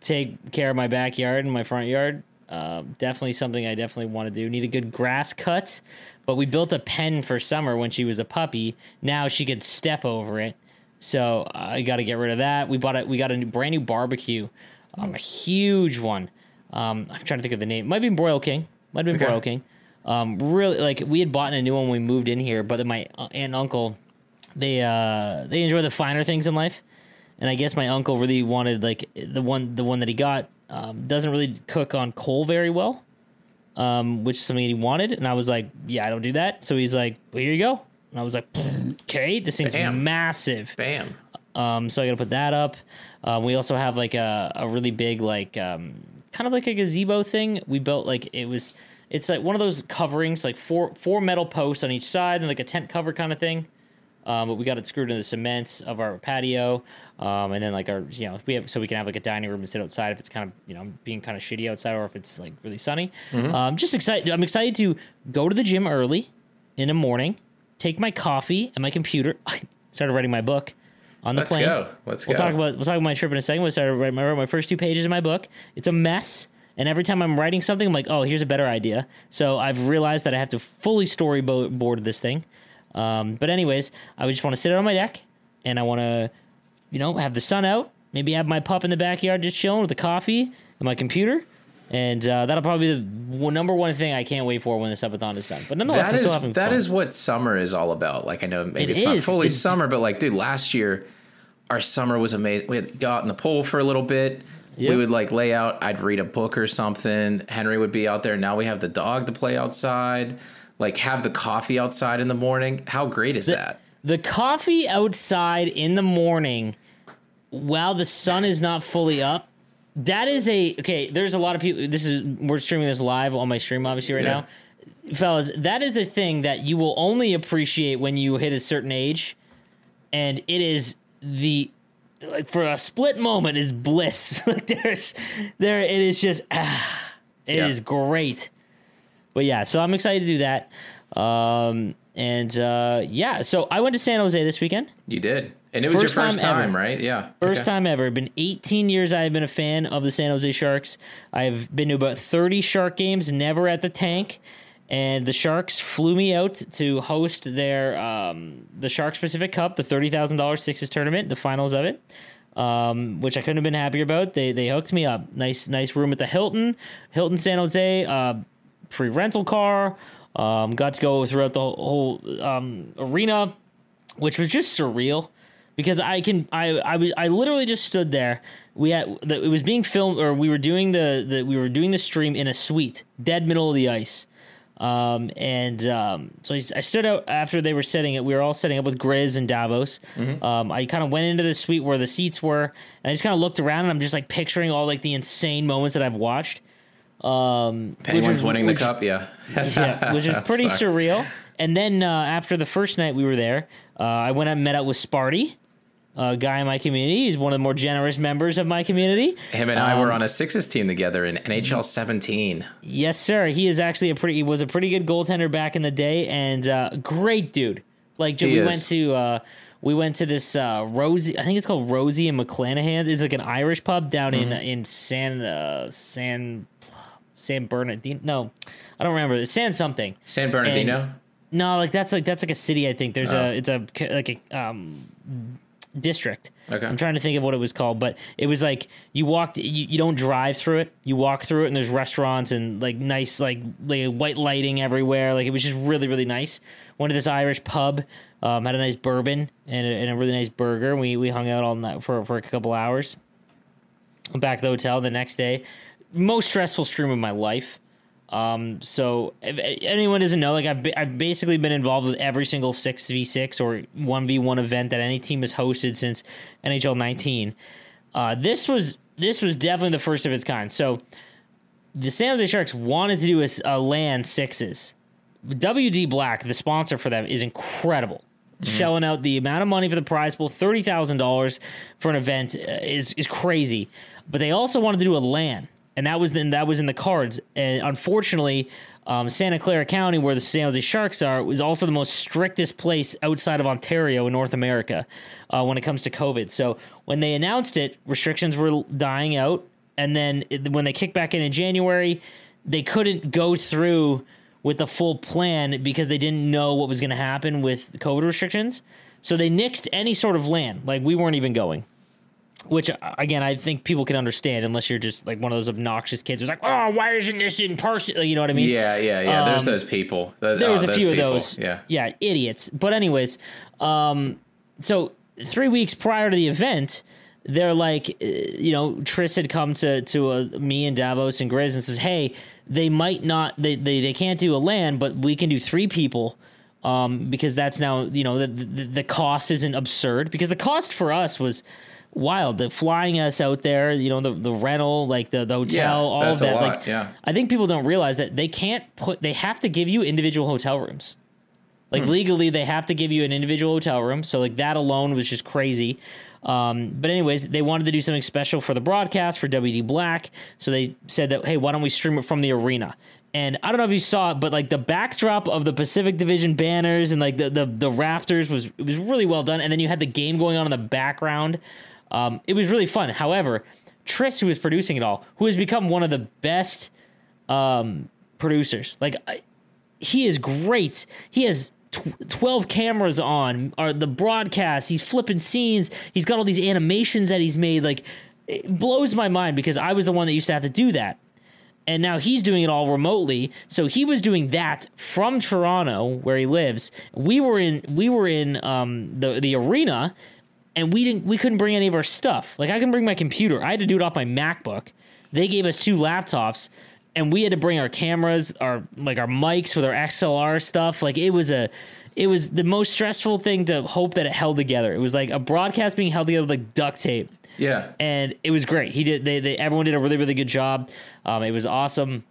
take care of my backyard and my front yard. Uh, definitely something I definitely want to do. Need a good grass cut, but we built a pen for summer when she was a puppy. Now she could step over it, so I got to get rid of that. We bought it. We got a new, brand new barbecue, um, a huge one. Um, I'm trying to think of the name. Might be Broil King. Might have been Okay. Broil King. Um, really, like we had bought a new one when we moved in here, but my aunt and uncle they uh they enjoy the finer things in life and i guess my uncle really wanted like the one the one that he got um, doesn't really cook on coal very well um, which is something he wanted and i was like yeah i don't do that so he's like well here you go and i was like okay this thing's Bam. massive bam. um, so I got to put that up. Um, we also have like a, a really big like um, kind of like a gazebo thing. We built like it was it's like one of those coverings like four four metal posts on each side and like a tent cover kind of thing. Um, but we got it screwed into the cement of our patio, um, and then like our you know we have so we can have like a dining room and sit outside if it's kind of you know being kind of shitty outside or if it's like really sunny. Um, just excited. I'm excited to go to the gym early in the morning, take my coffee and my computer. I started writing my book on the Let's plane. go. Let's We'll go. talk about we'll talk about my trip in a second. We'll start writing my, my first two pages of my book. It's a mess, and every time I'm writing something, I'm like, oh, here's a better idea. So I've realized that I have to fully storyboard this thing. Um, but anyways, I would just want to sit out on my deck, and I want to, you know, have the sun out. Maybe have my pup in the backyard just chilling with a coffee and my computer. And uh, that'll probably be the number one thing I can't wait for when the subathon is done. But nonetheless, That having that is what summer is all about. Like I know maybe It it's not fully The- summer, but like dude, last year our summer was amazing. We had got in the pool for a little bit. Yep. We would like lay out. I'd read a book or something. Henry would be out there. Now we have the dog to play outside. Like have the coffee outside in the morning. How great is that? The coffee outside in the morning while the sun is not fully up. That is a okay. There's a lot of people. This is we're streaming this live on my stream, obviously right Yeah. now, fellas. That is a thing that you will only appreciate when you hit a certain age, and it is the like for a split moment is bliss. like there's there it is just ah, it is Yeah. great. But yeah, so I'm excited to do that. Um, and uh, yeah, so I went to San Jose this weekend. You did, and it was First your first time time, right? Yeah, First Okay. time ever. Been 18 years I've been a fan of the San Jose Sharks. I've been to about 30 Shark games, never at the tank. And the Sharks flew me out to host their um, the Shark Pacific Cup, the thirty thousand dollars Sixes tournament, the finals of it, um, which I couldn't have been happier about. They they hooked me up. Nice nice room at the Hilton, Hilton San Jose, uh, free rental car. Um, got to go throughout the whole, whole um, arena which was just surreal because I can I I was I literally just stood there. We had it was being filmed or we were doing the, the we were doing the stream in a suite, dead middle of the ice. Um, and um, so I, I stood out after they were setting it. We were all setting up with Grizz and Davos. Um, I kind of went into the suite where the seats were, and I just kind of looked around, and I'm just like picturing all like the insane moments that I've watched. Um, Penguins was- winning which- the cup. Yeah, yeah, which is pretty surreal. And then uh, after the first night we were there, uh, I went and met up with Sparty, a guy in my community. He's one of the more generous members of my community. Him and I were Um, on a sixes team together in NHL 17. Yes, sir. He is actually a pretty. He was a pretty good goaltender back in the day, and uh, great dude. Like we is. went to. Uh, we went to this uh, Rosie. I think it's called Rosie and McClanahan's. It's like an Irish pub down in Mm-hmm. in San uh, San San Bernardino. No, I don't remember. It's San something. San Bernardino. And- no, like that's like that's like a city. I think there's Oh. a it's a like a um district. Okay. I'm trying to think of what it was called, but it was like you walked. You, you don't drive through it. You walk through it, and there's restaurants and like nice like like white lighting everywhere. Like it was just really really nice. Went to this Irish pub. Um, had a nice bourbon and a, and a really nice burger. We we hung out all night for for a couple hours. Went back to the hotel the next day. Most stressful stream of my life. Um, so if anyone doesn't know, like I've be- I've basically been involved with every single six v six or one v one event that any team has hosted since NHL 19. Uh, this was this was definitely the first of its kind. So the San Jose Sharks wanted to do a LAN sixes. WD Black, the sponsor for them, is incredible. Shelling out the amount of money for the prize pool, thirty thousand dollars for an event, uh, is is crazy. But they also wanted to do a LAN, and that was then that was in the cards. And unfortunately, um, Santa Clara County, where the San Jose Sharks are, was also the most strictest place outside of Ontario in North America uh, when it comes to COVID. So when they announced it, restrictions were dying out, and then it, when they kicked back in in January, they couldn't go through with the full plan because they didn't know what was going to happen with COVID restrictions. So they nixed any sort of LAN. Like we weren't even going. Which again, I think people can understand unless you're just like one of those obnoxious kids who's like, "Oh, why isn't this in person?" You know what I mean? Yeah, yeah, yeah. There's Um, those people. Those, there oh, was a few people. of those. Yeah. yeah, idiots. But anyways, um, so three weeks prior to the event, they're like, uh, you know, Tris had come to to uh, me and Davos and Grizz and says, "Hey, they might not, they they, they can't do a LAN, but we can do three people." Um, because that's now you know the, the the cost isn't absurd because the cost for us was wild. The flying us out there, you know, the the rental, like the, the hotel, Yeah, all of that. lot, like, yeah. I think people don't realize that they can't put. They have to give you individual hotel rooms. Like Hmm. legally, they have to give you an individual hotel room. So like that alone was just crazy. Um, but anyways, they wanted to do something special for the broadcast for WD Black. So they said that hey, why don't we stream it from the arena? And I don't know if you saw it, but like the backdrop of the Pacific Division banners and like the the, the rafters was it was really well done. And then you had the game going on in the background. Um, it was really fun. However, Tris, who was producing it all, who has become one of the best um, producers, like I, he is great. He has tw- 12 cameras on or the broadcast. He's flipping scenes. He's got all these animations that he's made. Like it blows my mind because I was the one that used to have to do that. And now he's doing it all remotely. So he was doing that from Toronto, where he lives. We were in we were in um, the the arena, and we didn't we couldn't bring any of our stuff. Like I can bring my computer. I had to do it off my MacBook. They gave us two laptops, and we had to bring our cameras, our like our mics with our XLR stuff. Like it was a it was the most stressful thing to hope that it held together. It was like a broadcast being held together with like duct tape Yeah. and it was great. He did. They, they everyone did a really really good job. Um, it was awesome,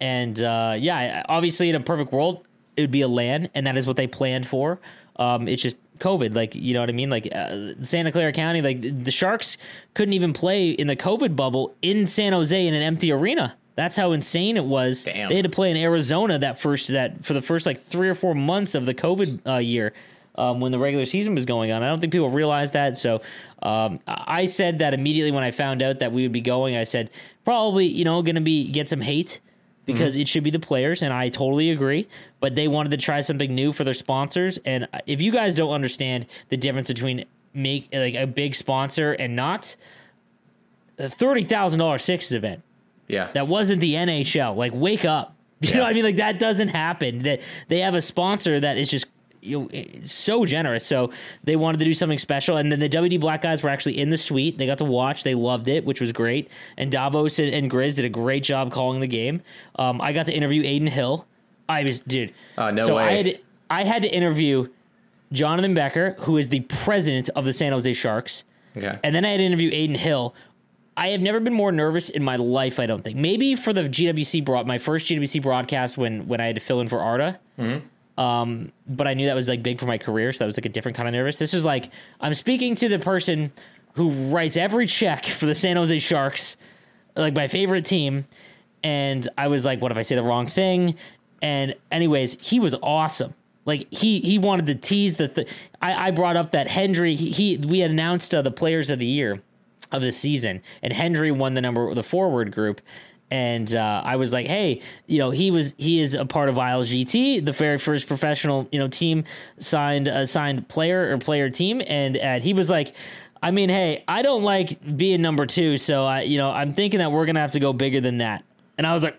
and uh, yeah, obviously in a perfect world, it would be a LAN, and that is what they planned for. Um, it's just COVID, like you know what I mean. Like uh, Santa Clara County, like the Sharks couldn't even play in the COVID bubble in San Jose in an empty arena. That's how insane it was. Damn. They had to play in Arizona that first that for the first like three or four months of the COVID uh, year um, when the regular season was going on. I don't think people realized that. So um, I said that immediately when I found out that we would be going. I said probably you know going to be get some hate because mm-hmm. it should be the players, and I totally agree. But they wanted to try something new for their sponsors, and if you guys don't understand the difference between make like a big sponsor and not. A thirty thousand dollar sixes event Yeah. that wasn't the NHL. Like, wake up. You know what I mean? Like that doesn't happen. That they have a sponsor that is just you know so generous. So they wanted to do something special, and then the WD Black guys were actually in the suite. They got to watch. They loved it, which was great. And Davos and, and Grizz did a great job calling the game. Um, I got to interview Adin Hill. I was dude. Oh, no so I had I had to interview Jonathan Becker, who is the president of the San Jose Sharks. Okay. And then I had to interview Adin Hill. I have never been more nervous in my life. I don't think. Maybe for the GWC broad, my first GWC broadcast when when I had to fill in for Arda. Um, but I knew that was like big for my career, so that was like a different kind of nervous. This is like I'm speaking to the person who writes every check for the San Jose Sharks, like my favorite team, and I was like, what if I say the wrong thing? And anyways, he was awesome. Like he he wanted to tease the. Th- I I brought up that Hendry he, he we had announced uh, the players of the year of the season, and Hendry won the number the forward group. And uh, I was like, hey, you know, he was he is a part of Isles GT, the very first professional you know team signed uh, signed player or player team, and uh, he was like. I mean, hey, I don't like being number two, so I, you know, I'm thinking that we're gonna have to go bigger than that. And I was like,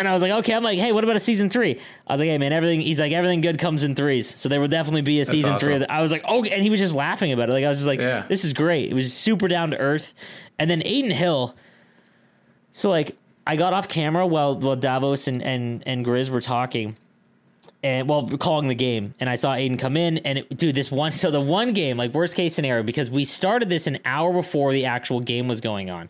and I was like, okay, I'm like, hey, what about a season three? I was like, hey, man, everything. He's like, everything good comes in threes, so there will definitely be a season awesome. three. The, I was like, okay, and he was just laughing about it. Like I was just like, Yeah. this is great. It was super down to earth. And then Adin Hill. So like, I got off camera while while Davos and and and Grizz were talking. And well, calling the game, and I saw Adin come in, and it, dude, this one. So the one game, like worst case scenario, because we started this an hour before the actual game was going on,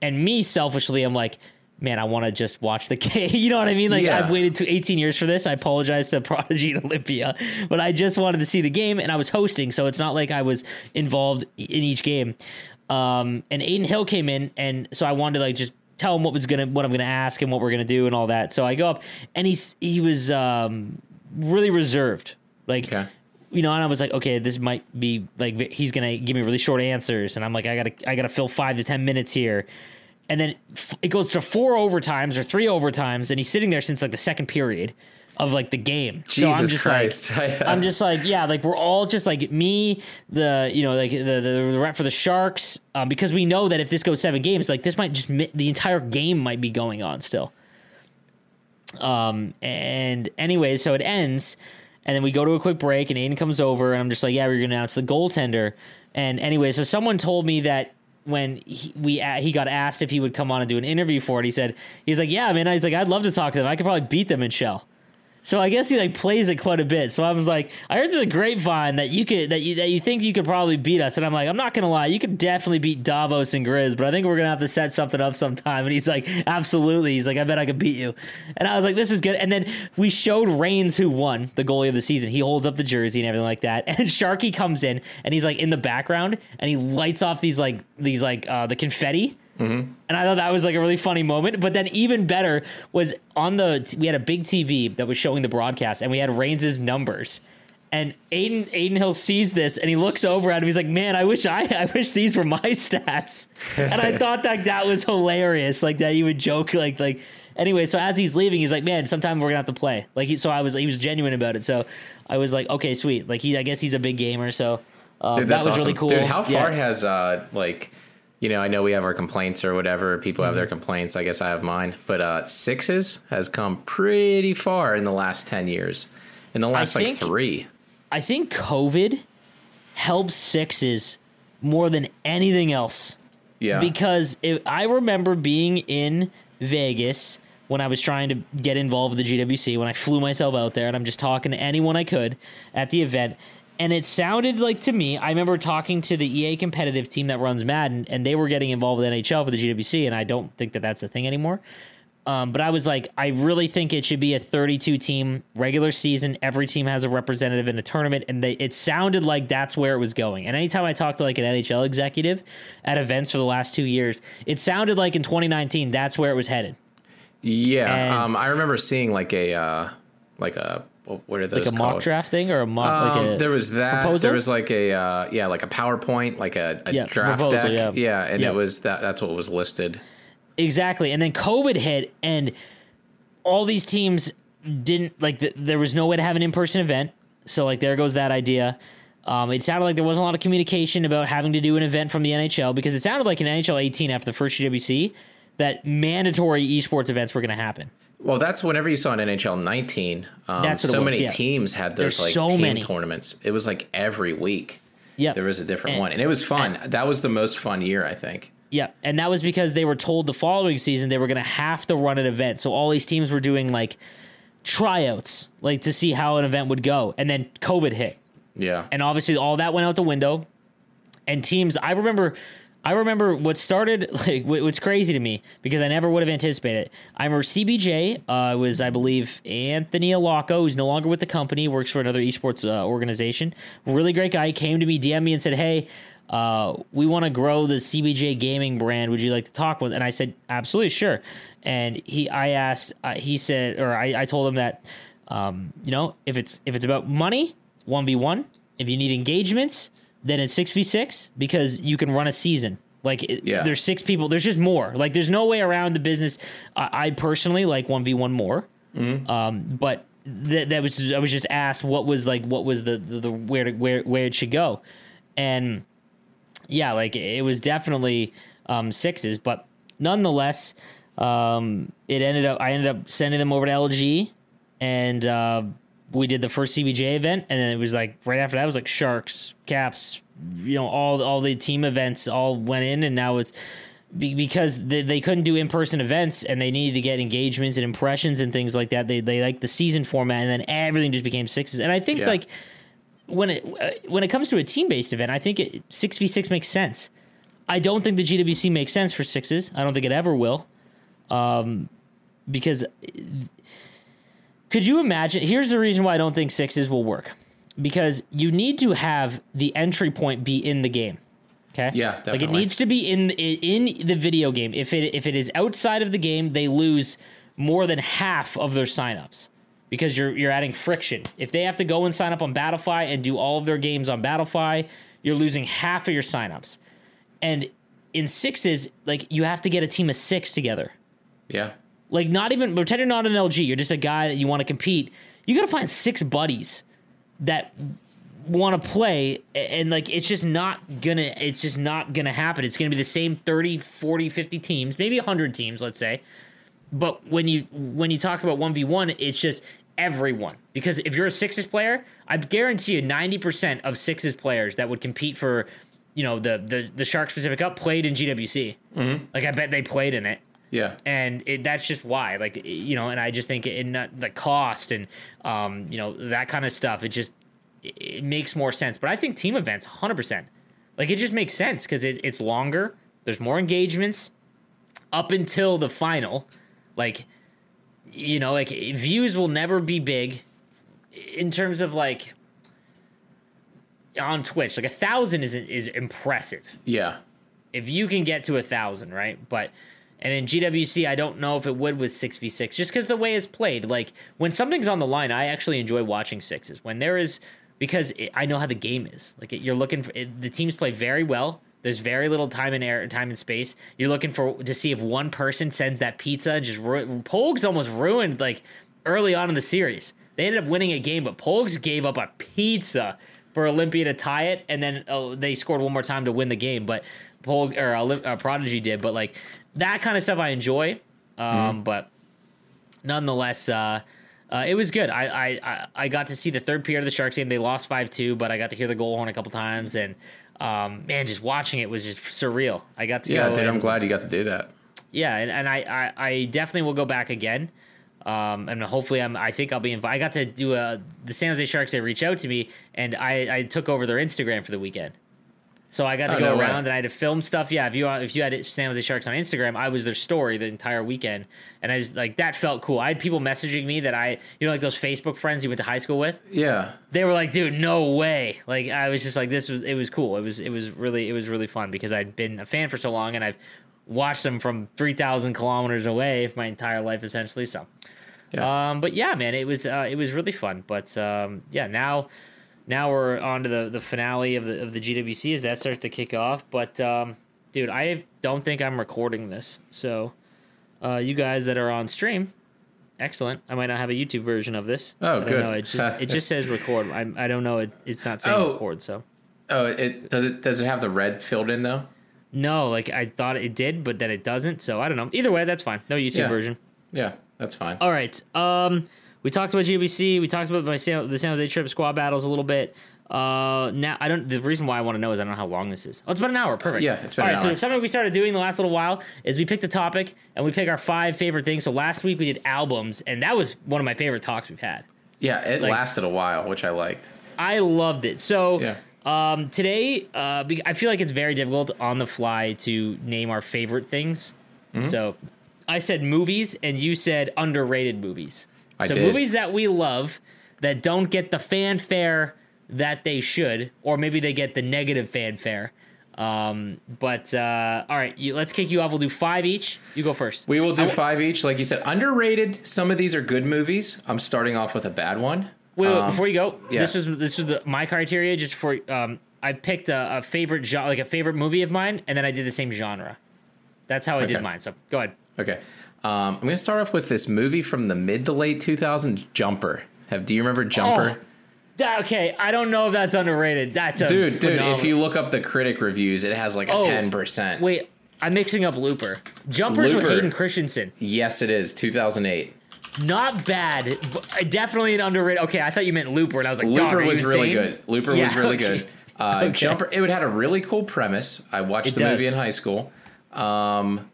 and me selfishly, I'm like, man, I want to just watch the game. you know what I mean? Like Yeah. I've waited to 18 years for this. I apologize to Prodigy and Olympia, but I just wanted to see the game, and I was hosting, so it's not like I was involved in each game. Um, and Adin Hill came in, and so I wanted to like just tell him what was gonna, what I'm gonna ask, and what we're gonna do, and all that. So I go up, and he's he was um, really reserved, like Okay. you know, and I was like, okay, this might be like he's gonna give me really short answers, and I'm like, I gotta, I gotta fill five to ten minutes here, and then f- it goes to four overtimes or three overtimes, and he's sitting there since like the second period of like the game. so I'm just Christ. like, I'm just like, yeah, like we're all just like me, the you know, like the the, the rep for the Sharks, um, because we know that if this goes seven games, like this might just mi- the entire game might be going on still. Um, and anyway, so it ends, and then we go to a quick break, and Adin comes over, and I'm just like, yeah, we're gonna announce the goaltender. And anyway, so someone told me that when he, we he got asked if he would come on and do an interview for it, he said he's like, yeah, man, he's like, I'd love to talk to them. I could probably beat them in Chel. So I guess he like plays it quite a bit. So I was like, I heard through the grapevine that you could that you that you think you could probably beat us, and I'm like, I'm not gonna lie, you could definitely beat Davos and Grizz, but I think we're gonna have to set something up sometime. And he's like, absolutely. He's like, I bet I could beat you. And I was like, this is good. And then we showed Reigns who won the goalie of the season. He holds up the jersey and everything like that. And Sharkie comes in and he's like in the background and he lights off these like these like uh, the confetti. And I thought that was like a really funny moment. But then even better was on the we had a big TV that was showing the broadcast, and we had Reigns' numbers. And Adin Adin Hill sees this and he looks over at him. He's like, "Man, I wish I I wish these were my stats." And I thought that that was hilarious. Like that he would joke like like. Anyway, so as he's leaving, he's like, "Man, sometime we're gonna have to play." Like he, so I was he was genuine about it. So I was like, "Okay, sweet." Like he, I guess he's a big gamer. So um, Dude, that was awesome. really cool. Dude, how far Yeah. has uh like you know, I know we have our complaints or whatever. People have their Mm-hmm. complaints. I guess I have mine. But uh sixes has come pretty far in the last ten years. In the last like think- three. I think COVID helped sixes more than anything else. Yeah. Because if, I remember being in Vegas when I was trying to get involved with the GWC, when I flew myself out there and I'm just talking to anyone I could at the event. And it sounded like to me, I remember talking to the EA competitive team that runs Madden, and they were getting involved with NHL for the GWC, and I don't think that that's a thing anymore. Um, but I was like, I really think it should be a 32 team regular season. Every team has a representative in a tournament, and they, it sounded like that's where it was going. And anytime I talked to like an NHL executive at events for the last two years, it sounded like in 2019 that's where it was headed. yeah. and- um I remember seeing like a uh like a what are those Like a mock called? draft thing or a mock. Um, like a, there was that. proposal? There was like a uh, yeah, like a PowerPoint, like a, a Yeah, draft proposal, deck. yeah. and Yeah. it was that. That's what was listed. Exactly. And then COVID hit, and all these teams didn't like. th there was no way to have an in person event. So like, there goes that idea. Um, it sounded like there wasn't a lot of communication about having to do an event from the NHL because it sounded like in NHL 18 after the first GWC that mandatory esports events were going to happen. Well, that's whenever you saw an NHL 19. Um, That's so was, many yeah. teams had those There's like so team many. tournaments. It was like every week Yeah, there was a different And- one, and it was fun. that was the most fun year, I think. Yeah, and that was because they were told the following season they were going to have to run an event. So all these teams were doing like tryouts, like to see how an event would go, and then COVID hit. Yeah, and obviously all that went out the window and teams i remember i remember what started like wh- what's crazy to me because i never would have anticipated it. I remember cbj uh, was i believe anthony alaco who's no longer with the company works for another esports uh, organization. Really great guy came to me dm me and said hey uh, we want to grow the cbj gaming brand. Would you like to talk with and i said absolutely sure. And he i asked uh, he said or I, I told him that um, you know if it's if it's about money 1v1 if you need engagements then it's 6v6 because you can run a season Like Yeah. there's six people. There's just more. Like there's no way around the business. I, I personally like one v one more. Um, but that that was I was just asked what was like what was the the, the where to, where where it should go, and yeah, like it was definitely um, sixes, but nonetheless, um, it ended up I ended up sending them over to LG, and uh, we did the first CBJ event, and then it was like right after that it was like Sharks, Caps, you know, all all the team events all went in, and now it's because they, they couldn't do in person events and they needed to get engagements and impressions and things like that. They they like the season format, and then everything just became sixes. And I think Yeah. like when it uh, when it comes to a team based event, I think it six v six makes sense. I don't think the GWC makes sense for sixes. I don't think it ever will, um, because could you imagine? Here's the reason why I don't think sixes will work, because you need to have the entry point be in the game. Okay. Yeah, Like it needs to be in in the video game. If it if it is outside of the game, they lose more than half of their signups because you're you're adding friction. If they have to go and sign up on Battlefy and do all of their games on Battlefy, you're losing half of your signups. And in sixes, like you have to get a team of six together. Yeah. Like not even pretend you're not an LG. You're just a guy that you want to compete. You got to find six buddies that want to play and like it's just not gonna it's just not gonna happen. It's gonna be the same 30 40 50 teams maybe 100 teams let's say. But when you when you talk about 1v1 it's just everyone. Because if you're a sixes player i guarantee you 90% of sixes players that would compete for you know the the, the Sharks Pacific Cup played in gwc mm-hmm. like i bet they played in it Yeah. and it, that's just why like you know and i just think not the cost and um you know that kind of stuff it just it, makes more sense but i think team events 100% like it just makes sense because it, it's longer there's more engagements up until the final like you know like views will never be big in terms of like on twitch like a thousand is is impressive Yeah. if you can get to a thousand, right? But and in GWC, I don't know if it would with six v six, just because the way it's played. Like when something's on the line, I actually enjoy watching sixes. When there is, because it, I know how the game is. Like it, you're looking for it, the teams play very well. There's very little time and air, time and space. You're looking for to see if one person sends that pizza. Just ru- Pogues almost ruined like early on in the series. They ended up winning a game, but Pogues gave up a pizza for Olympia to tie it, and then oh, they scored one more time to win the game. But Pol or uh, Prodigy did, but like that kind of stuff I enjoy. Um, But nonetheless, uh, uh, it was good. I, I I got to see the third period of the Sharks game. They lost five two, but I got to hear the goal horn a couple times, and um, man, just watching it was just surreal. I got to Yeah, go dude, I'm glad you got to do that. yeah, and, and I, I, I definitely will go back again. Um, and hopefully I'm, I think I'll be invited. I got to do a, the San Jose Sharks, they reached out to me and I, I took over their Instagram for the weekend. So I got to Oh, go no way. around and I had to film stuff. Yeah, if you if you had San Jose Sharks on Instagram, I was their story the entire weekend, and I just like that felt cool. I had people messaging me that I you know like those Facebook friends you went to high school with. Yeah. They were like, dude, no way. Like I was just like, this was it was cool. It was it was really it was really fun because I'd been a fan for so long and I've watched them from three thousand kilometers away my entire life essentially. So, Yeah. um, but yeah, man, it was uh, it was really fun. But um, yeah, now now we're on to the the finale of the of the GWC as that starts to kick off. But um, dude, I don't think I'm recording this. So, uh, you guys that are on stream. Excellent. I might not have a YouTube version of this. Oh, I good. know. It just it just says record. I I don't know. It, it's not saying Oh. record. So Oh, it does it does it have the red filled in though? no, like I thought it did, but then it doesn't. So I don't know. Either way, that's fine. No YouTube Yeah. version. Yeah, that's fine. All right. Um, we talked about GBC. We talked about my San, the San Jose trip squad battles a little bit. Uh, now I don't. The reason why I want to know is I don't know how long this is. Oh, it's about an hour. Perfect. Yeah, it's been All right. So something we started doing the last little while is we picked a topic and we pick our five favorite things. So last week we did albums, and that was one of my favorite talks we've had. Yeah, it like- lasted a while, which I liked. I loved it. So Yeah. um, today, uh, I feel like it's very difficult on the fly to name our favorite things. Mm-hmm. So I said movies, and you said underrated movies. I so did. movies that we love that don't get the fanfare that they should, or maybe they get the negative fanfare. Um, but uh, all right, you, let's kick you off. We'll do five each. You go first. We will do w- five each, like you said. Underrated. Some of these are good movies. I'm starting off with a bad one. Wait, wait, Um, before you go, yeah. this was this was the, my criteria just for um, I picked a, a favorite genre, like a favorite movie of mine, and then I did the same genre. That's how I Okay. did mine. So go ahead. Okay. Um, I'm going to start off with this movie from the mid to late 2000s, Jumper. Have do you remember Jumper? Oh, That- okay, I don't know if that's underrated. That's a dude, dude, if you look up the critic reviews, it has like a Oh, 10%. Wait, I'm mixing up Looper. Jumpers with Looper. Hayden Christensen. Yes, it is 2008. Not bad. but Definitely an underrated. Okay, I thought you meant Looper, and I was like, Looper was really good. Looper was really okay. good. Uh, Okay. Jumper, it had a really cool premise. I watched It the movie in high school. Um,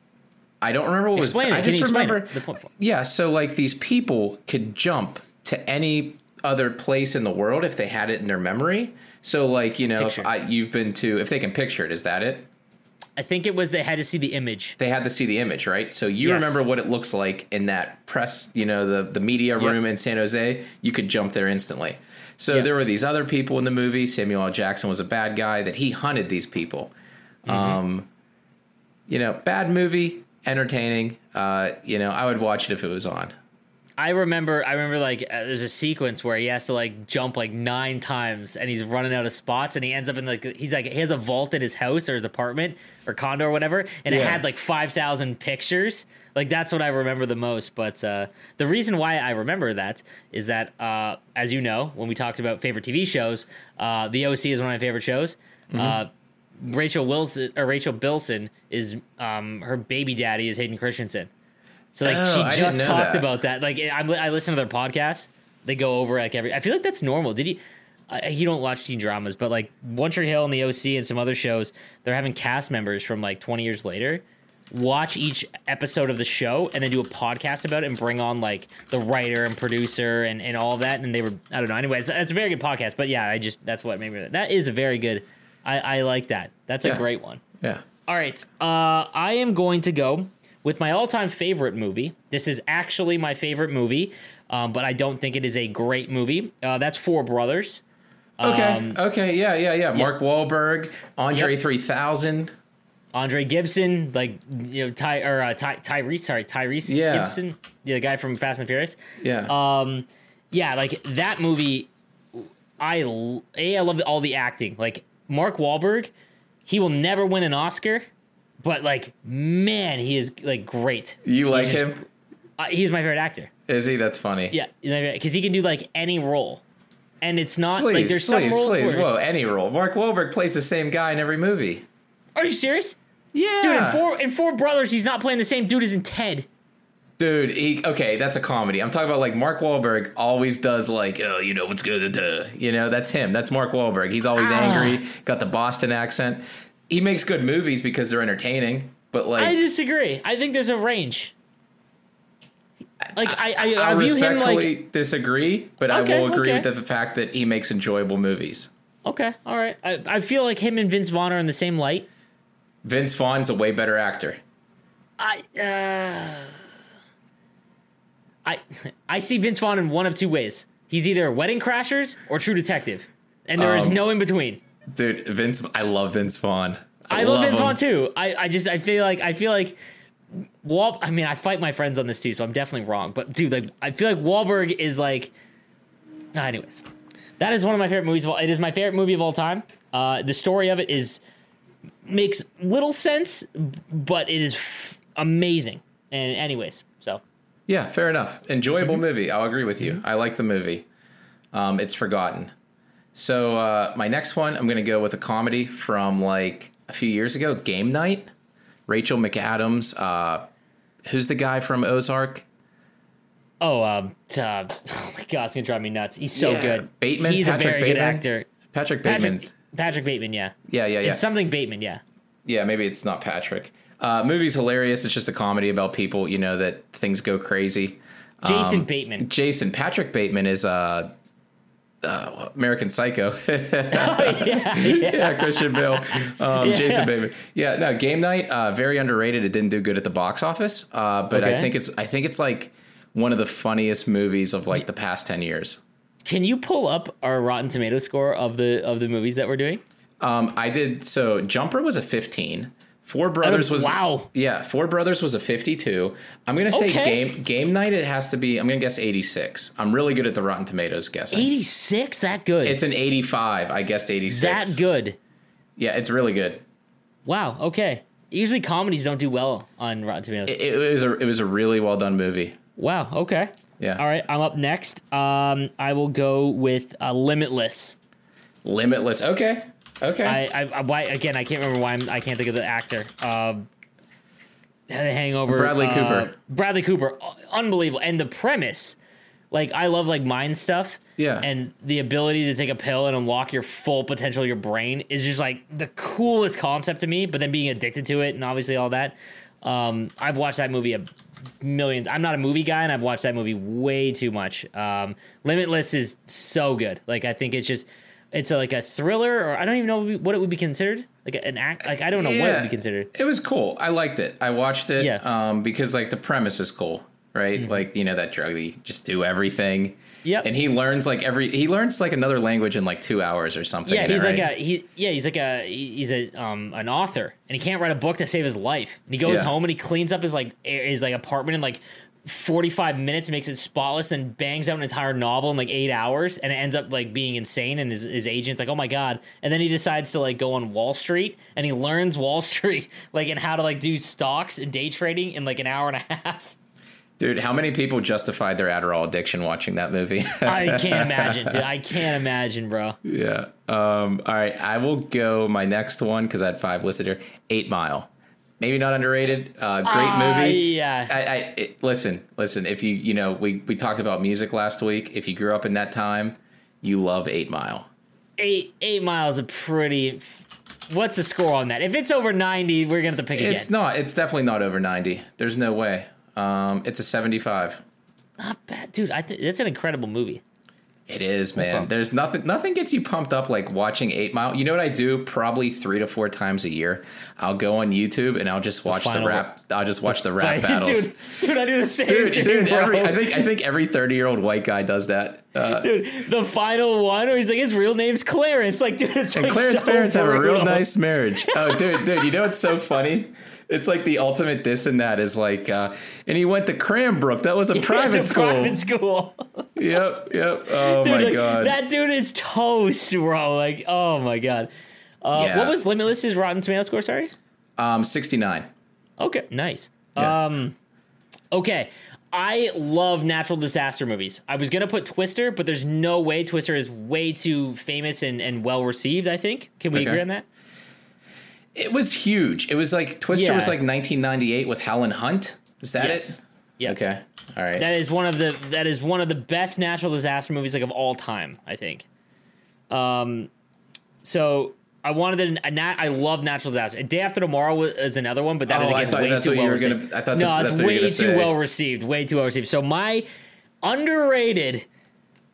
I don't remember what Explain was. it. I just remember. it? The point- Yeah, so like these people could jump to any other place in the world if they had it in their memory. So like you know, if I, you've been to, if they can picture it, is that it? I think it was they had to see the image. They had to see the image, right? So you Yes. remember what it looks like in that press, you know, the the media room in San Jose. You could jump there instantly. So Yeah. there were these other people in the movie. Samuel L. Jackson was a bad guy that he hunted these people. Mm-hmm. Um, you know, bad movie, entertaining. Uh, you know, I would watch it if it was on. I remember, I remember like uh, there's a sequence where he has to like jump like nine times, and he's running out of spots, and he ends up in like he's like he has a vault in his house or his apartment or condo or whatever, and it had like five thousand pictures. Like that's what I remember the most. But uh, the reason why I remember that is that, uh, as you know, when we talked about favorite TV shows, uh, The OC is one of my favorite shows. Mm-hmm. Rachel Wilson or Rachel Bilson is um, her baby daddy is Hayden Christensen. So like Oh, she just talked that. about that. Like I, I listen to their podcast. They go over like every. I feel like that's normal. Did you? Uh, you don't watch teen dramas, but like One Tree Hill and the OC and some other shows, they're having cast members from like 20 years later watch each episode of the show and then do a podcast about it and bring on like the writer and producer and, and all that. And they were I don't know. Anyways, that's a very good podcast. But yeah, I just that's what made me that is a very good. I, I like that. That's a great one. Yeah. All right. Uh, I am going to go with my all time favorite movie. This is actually my favorite movie, um, but I don't think it is a great movie. Uh, that's Four Brothers. Okay. Um, okay. Yeah. Yeah. Yeah. Mark Wahlberg, Andre Yep. 3000. Andre Gibson, like you know, Ty or uh, Ty, Tyrese, sorry, Tyrese Yeah. Gibson, the guy from Fast and Furious. Yeah. Um, yeah, like that movie. I a I love all the acting. Like Mark Wahlberg, he will never win an Oscar, but like man, he is like great. you like just- him? Uh, he's my favorite actor. Is he? That's funny. Yeah, because he can do like any role, and it's not Sleeves, like there's sleeves, some roles. sleeves. Whoa, any role. Mark Wahlberg plays the same guy in every movie. Are you serious, Yeah. dude? In four in Four Brothers, he's not playing the same dude as in Ted. Dude, he okay, that's a comedy. I'm talking about like Mark Wahlberg always does like, oh, you know what's good, duh. you know, that's him. That's Mark Wahlberg. He's always Ah. angry, got the Boston accent. He makes good movies because they're entertaining, but like I disagree. I think there's a range. Like I, I, I, I view him respectfully like disagree, but Okay, I will agree okay. with the fact that he makes enjoyable movies. okay, all right. I, I feel like him and Vince Vaughn are in the same light. Vince Vaughn's a way better actor. I, uh, I, I see Vince Vaughn in one of two ways. He's either Wedding Crashers or True Detective, and there is Um, no in between. Dude, Vince I love Vince Vaughn. I, love, Vince him. Vaughn too. I, I just I feel like I feel like Wal. I mean, I fight my friends on this too, so I'm definitely wrong. But dude, like I feel like Wahlberg is like. Anyways, that is one of my favorite movies. Of all, it is my favorite movie of all time. Uh, the story of it is makes little sense, but it is f- amazing. And anyways, Yeah, fair enough. Enjoyable Mm-hmm. movie. I'll agree with you. I like the movie. Um, it's forgotten. So uh, my next one, I'm going to go with a comedy from like a few years ago, Game Night. Rachel McAdams. Uh, who's the guy from Ozark? oh um, uh, oh my god, it's gonna drive me nuts. He's so Yeah, good. Bateman? He's a Patrick very good actor. Patrick Bateman. Patrick Patrick Bateman, yeah. Yeah, yeah, yeah. It's something Bateman, yeah. yeah, maybe it's not Patrick. Uh, movie's hilarious. It's just a comedy about people, you know, that things go crazy. Jason Um, Bateman. Jason Patrick Bateman is uh, uh, American Psycho. yeah, yeah, Christian Bale, um, Jason Bateman. Yeah, no, Game Night, uh, very underrated. It didn't do good at the box office, uh, but I think it's I think it's like one of the funniest movies of like the past ten years. Can you pull up our Rotten Tomato score of the of the movies that we're doing? Um, I did so. Jumper was a fifteen. Four Brothers was wow. Yeah, Four Brothers was a 52. I'm gonna say Okay. game game night. It has to be. I'm gonna guess 86. I'm really good at the Rotten Tomatoes guessing. 86? That good? It's an 85. I guessed 86. that good. Yeah, it's really good. Wow. Okay. Usually comedies don't do well on Rotten Tomatoes. It, it was a it was a really well done movie. wow. Okay. Yeah. All right. I'm up next. Um, I will go with uh, Limitless. Limitless. Okay. Okay. I, I, I why again? I can't remember why I'm, I can't think of the actor. The Hangover. Bradley uh, Cooper. Bradley Cooper. uh, Unbelievable. And the premise, like I love like mind stuff. Yeah. And the ability to take a pill and unlock your full potential of your brain is just like the coolest concept to me. But then being addicted to it and obviously all that. Um, I've watched that movie a million. I'm not a movie guy, and I've watched that movie way too much. Um, Limitless is so good. Like I think it's just it's a, like a thriller, or I don't even know what it would be considered. Like an act. Like I don't know what it would be considered. It was cool. I liked it. I watched it Yeah. um, because like the premise is cool, right? Like you know that drug that you just do everything. Yep. And he learns like every he learns like another language in like two hours or something. Yeah, in it, he's like right? a he. Yeah, he's like a he's a um an author, and he can't write a book to save his life. And he goes Yeah. home and he cleans up his like his like apartment and like forty five minutes, makes it spotless, then bangs out an entire novel in like eight hours, and it ends up like being insane. And his his agent's like, oh my god. And then he decides to like go on Wall Street, and he learns Wall Street like and how to like do stocks and day trading in like an hour and a half. Dude, how many people justified their Adderall addiction watching that movie? I can't imagine, dude. I can't imagine, bro. yeah. Um, all right. I will go my next one because I had five listed here. Eight Mile. Maybe not underrated. Uh, great Ah, movie. yeah. I, I it, listen, listen. If you you know we we talked about music last week. If you grew up in that time, you love Eight Mile. eight eight miles a pretty what's the score on that if it's over 90 we're gonna have to pick again It's not. It's definitely not over ninety. There's no way. Um, it's a seventy-five. not bad dude i think that's an incredible movie It is, man. There's nothing. Nothing gets you pumped up like watching Eight Mile. You know what I do? Probably three to four times a year. I'll go on YouTube and I'll just watch the, final- rap. I'll just watch the rap battles. dude dude i do the same Dude, thing, dude, every, I think I think every thirty year old white guy does that. Uh, dude the final one where he's like his real name's clarence like dude it's and like Clarence's so parents have a real nice marriage. Oh, dude, dude, you know what's so funny? It's like the ultimate this and that is like, uh, and he went to Cranbrook. That was a It's private a school. private school Yep, yep. Oh Dude, my like, god. that dude is toast bro like oh my god uh, Yeah. what was limitless's rotten tomato score sorry um, sixty nine. Okay, nice. Yeah. Um, okay, I love natural disaster movies. I was gonna put Twister, but there's no way Twister is way too famous and, and well received. I think. Can we Okay. agree on that? It was huge. It was like Twister was like 1998 with Helen Hunt. Is that Yes. it? Yeah. Okay. All right. That is one of the that is one of the best natural disaster movies like of all time. I think. Um, so I wanted to. Nat, I love natural disaster. Day After Tomorrow was, is another one, but that is Oh, I again thought way that's too what you well were gonna- received. I thought no, that's- it's way too say. well received. Way too well received. So my underrated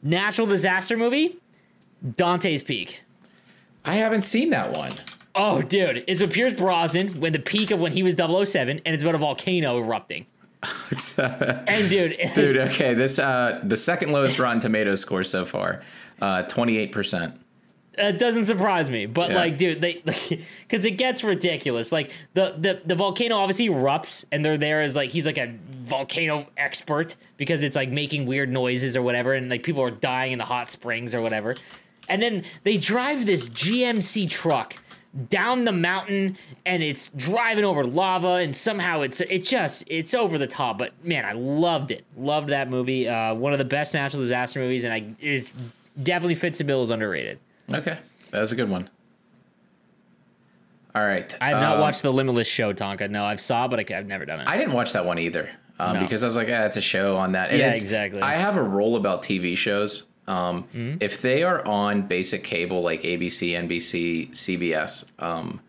natural disaster movie, Dante's Peak. I haven't seen that one. Oh, dude, it's with Pierce Brosnan when the peak of when he was 007, and it's about a volcano erupting. It's, uh, And dude, dude, okay. This uh, the second lowest Rotten Tomatoes score so far, twenty eight percent. That doesn't surprise me, but Yeah. like, dude, they because it gets ridiculous. Like the, the the volcano obviously erupts, and they're there as like he's like a volcano expert because it's like making weird noises or whatever, and like people are dying in the hot springs or whatever. And then they drive this GMC truck down the mountain, and it's driving over lava, and somehow it's it's just it's over the top. But man, I loved it. Loved that movie. Uh, one of the best natural disaster movies, and I is definitely fits the bill as underrated. Okay, that was a good one. All right, I have not um, watched the Limitless show, Tonka. No, I've saw, but I, have never done it. I didn't watch that one either um, No. because I was like, ah, it's a show on that. And Yeah, exactly. I have a rule about TV shows. Um, Mm-hmm. If they are on basic cable like ABC, NBC, CBS, um,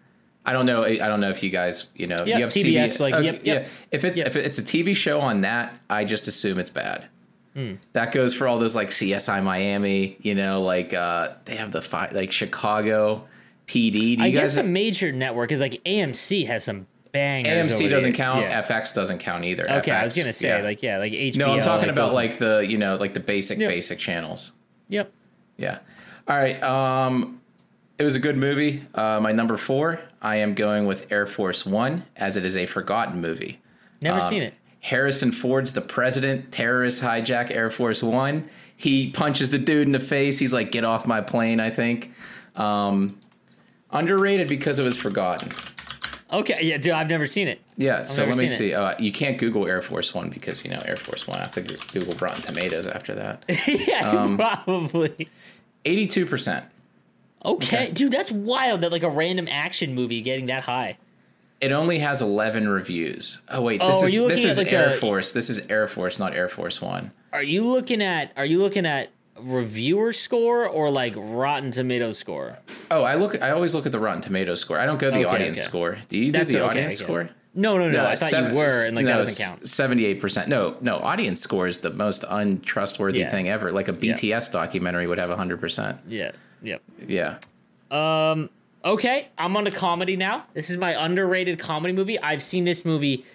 I don't know. I don't know if you guys, you know, Yep, you have TBS, CBS. like, okay, yep, yep. Yeah, if it's if it's a TV show on that, I just assume it's bad. Hmm. That goes for all those like CSI Miami, you know, like uh, they have the fi- like Chicago PD. Do you I guess a major network is like AMC has some bangers. AMC doesn't count. Yeah. FX doesn't count either. Okay, I was gonna say yeah. like yeah, like HBO. No, I'm talking like about like the you know like the basic Yep. basic channels. yep. Yeah. All right. Um, it was a good movie. Uh, my number four, I am going with Air Force One, as it is a forgotten movie. Never Um, seen it. Harrison Ford's the president. Terrorists hijack Air Force One. He punches the dude in the face. He's like, "Get off my plane!" I think. Um, underrated because it was forgotten. Okay, yeah, dude, I've never seen it. Yeah. so let me see. Uh, you can't Google Air Force One because you know Air Force One. I have to Google Rotten Tomatoes after that. yeah, Um, probably. Eighty-two percent. Okay. dude, that's wild. That like a random action movie getting that high. It only has 11 reviews. Oh wait, this Oh, is this is like, Air the- Force. This is Air Force, not Air Force One. Are you looking at? Are you looking at reviewer score or like Rotten Tomatoes score? Oh, I look. I always look at the Rotten Tomatoes score. I don't go to the Okay, audience okay. score. Do you do That's the okay, audience score? No, no, no. I thought seven- you were, and like no, that doesn't count. Seventy-eight percent. No, no. Audience score is the most untrustworthy Yeah. thing ever. Like a Yeah. BTS documentary would have hundred percent. Yeah. Yep. Yeah. Okay, I'm on to comedy now. This is my underrated comedy movie. I've seen this movie.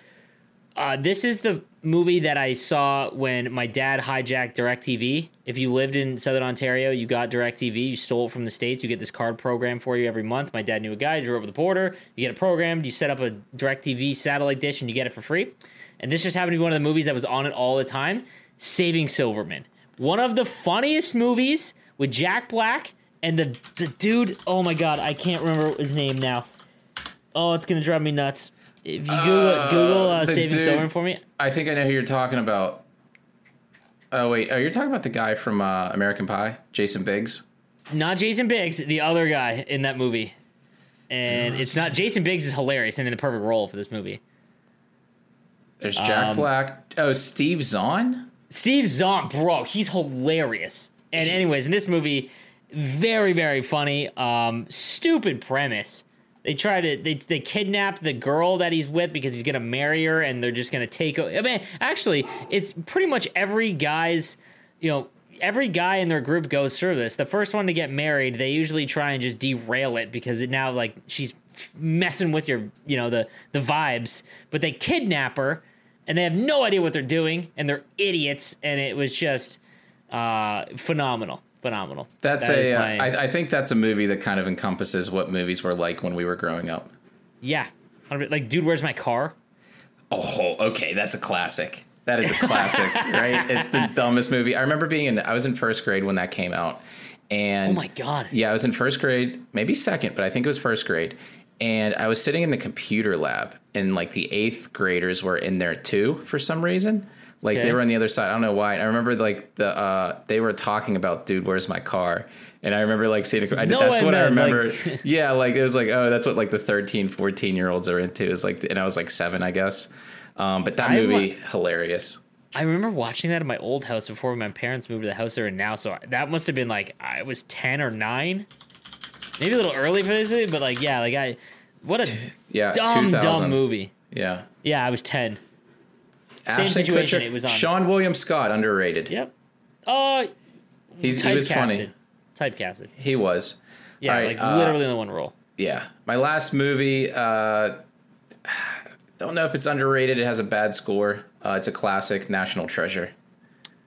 Uh, this is the movie that I saw when my dad hijacked DirecTV. If you lived in Southern Ontario, you got DirecTV. You stole it from the States. You get this card program for you every month. My dad knew a guy, drew over the border. You get it programmed. You set up a DirecTV satellite dish and you get it for free. And this just happened to be one of the movies that was on it all the time Saving Silverman. One of the funniest movies with Jack Black and the, the dude. Oh my God, I can't remember his name now. Oh, it's going to drive me nuts. If you Google, Google uh, Saving dude- Silverman for me. I think I know who you're talking about. Oh wait, oh you're talking about the guy from uh, American Pie, Jason Biggs. Not Jason Biggs, the other guy in that movie. And it's not Jason Biggs is hilarious and in the perfect role for this movie. There's Jack Um, Black. Oh, Steve Zahn. Steve Zahn, bro, he's hilarious. And anyways, in this movie, very very funny. Um, stupid premise. They try to they they kidnap the girl that he's with because he's gonna marry her, and they're just gonna take. I mean, actually, it's pretty much every guy's, you know. Every guy in their group goes through this. The first one to get married, they usually try and just derail it because it now like she's messing with your, you know, the the vibes. But they kidnap her, and they have no idea what they're doing, and they're idiots. And it was just uh, phenomenal, phenomenal. That's That a. Uh, my- I, I think that's a movie that kind of encompasses what movies were like when we were growing up. yeah, like dude, where's my car? Oh, okay, that's a classic. That is a classic, right? It's the dumbest movie. I remember being in. I was in first grade when that came out, and Oh my god. yeah, I was in first grade, maybe second, but I think it was first grade. And I was sitting in the computer lab, and like the eighth graders were in there too for some reason. Like Okay. they were on the other side. I don't know why. I remember like the uh, they were talking about, dude, where's my car? And I remember like seeing. A, I, No that's way, what I remember. like- yeah, like it was like, oh, that's what like the 13, 14 year olds are into. Is like, and I was like seven, I guess. Um, but that I movie, wa- hilarious. I remember watching that in my old house before my parents moved to the house they're in now. So that must have been like I was ten or nine, maybe a little early for this, but like yeah, like I, what a Yeah, dumb dumb movie. Yeah. Yeah, I was ten. Ashton situation, Kutcher- it was on. Seann William Scott, underrated. Yep. Uh, He's he was funny. Typecasted. He was. Yeah, right, like uh, literally in the one role. Yeah. My last movie, uh, don't know if it's underrated. It has a bad score. Uh, it's a classic, National Treasure.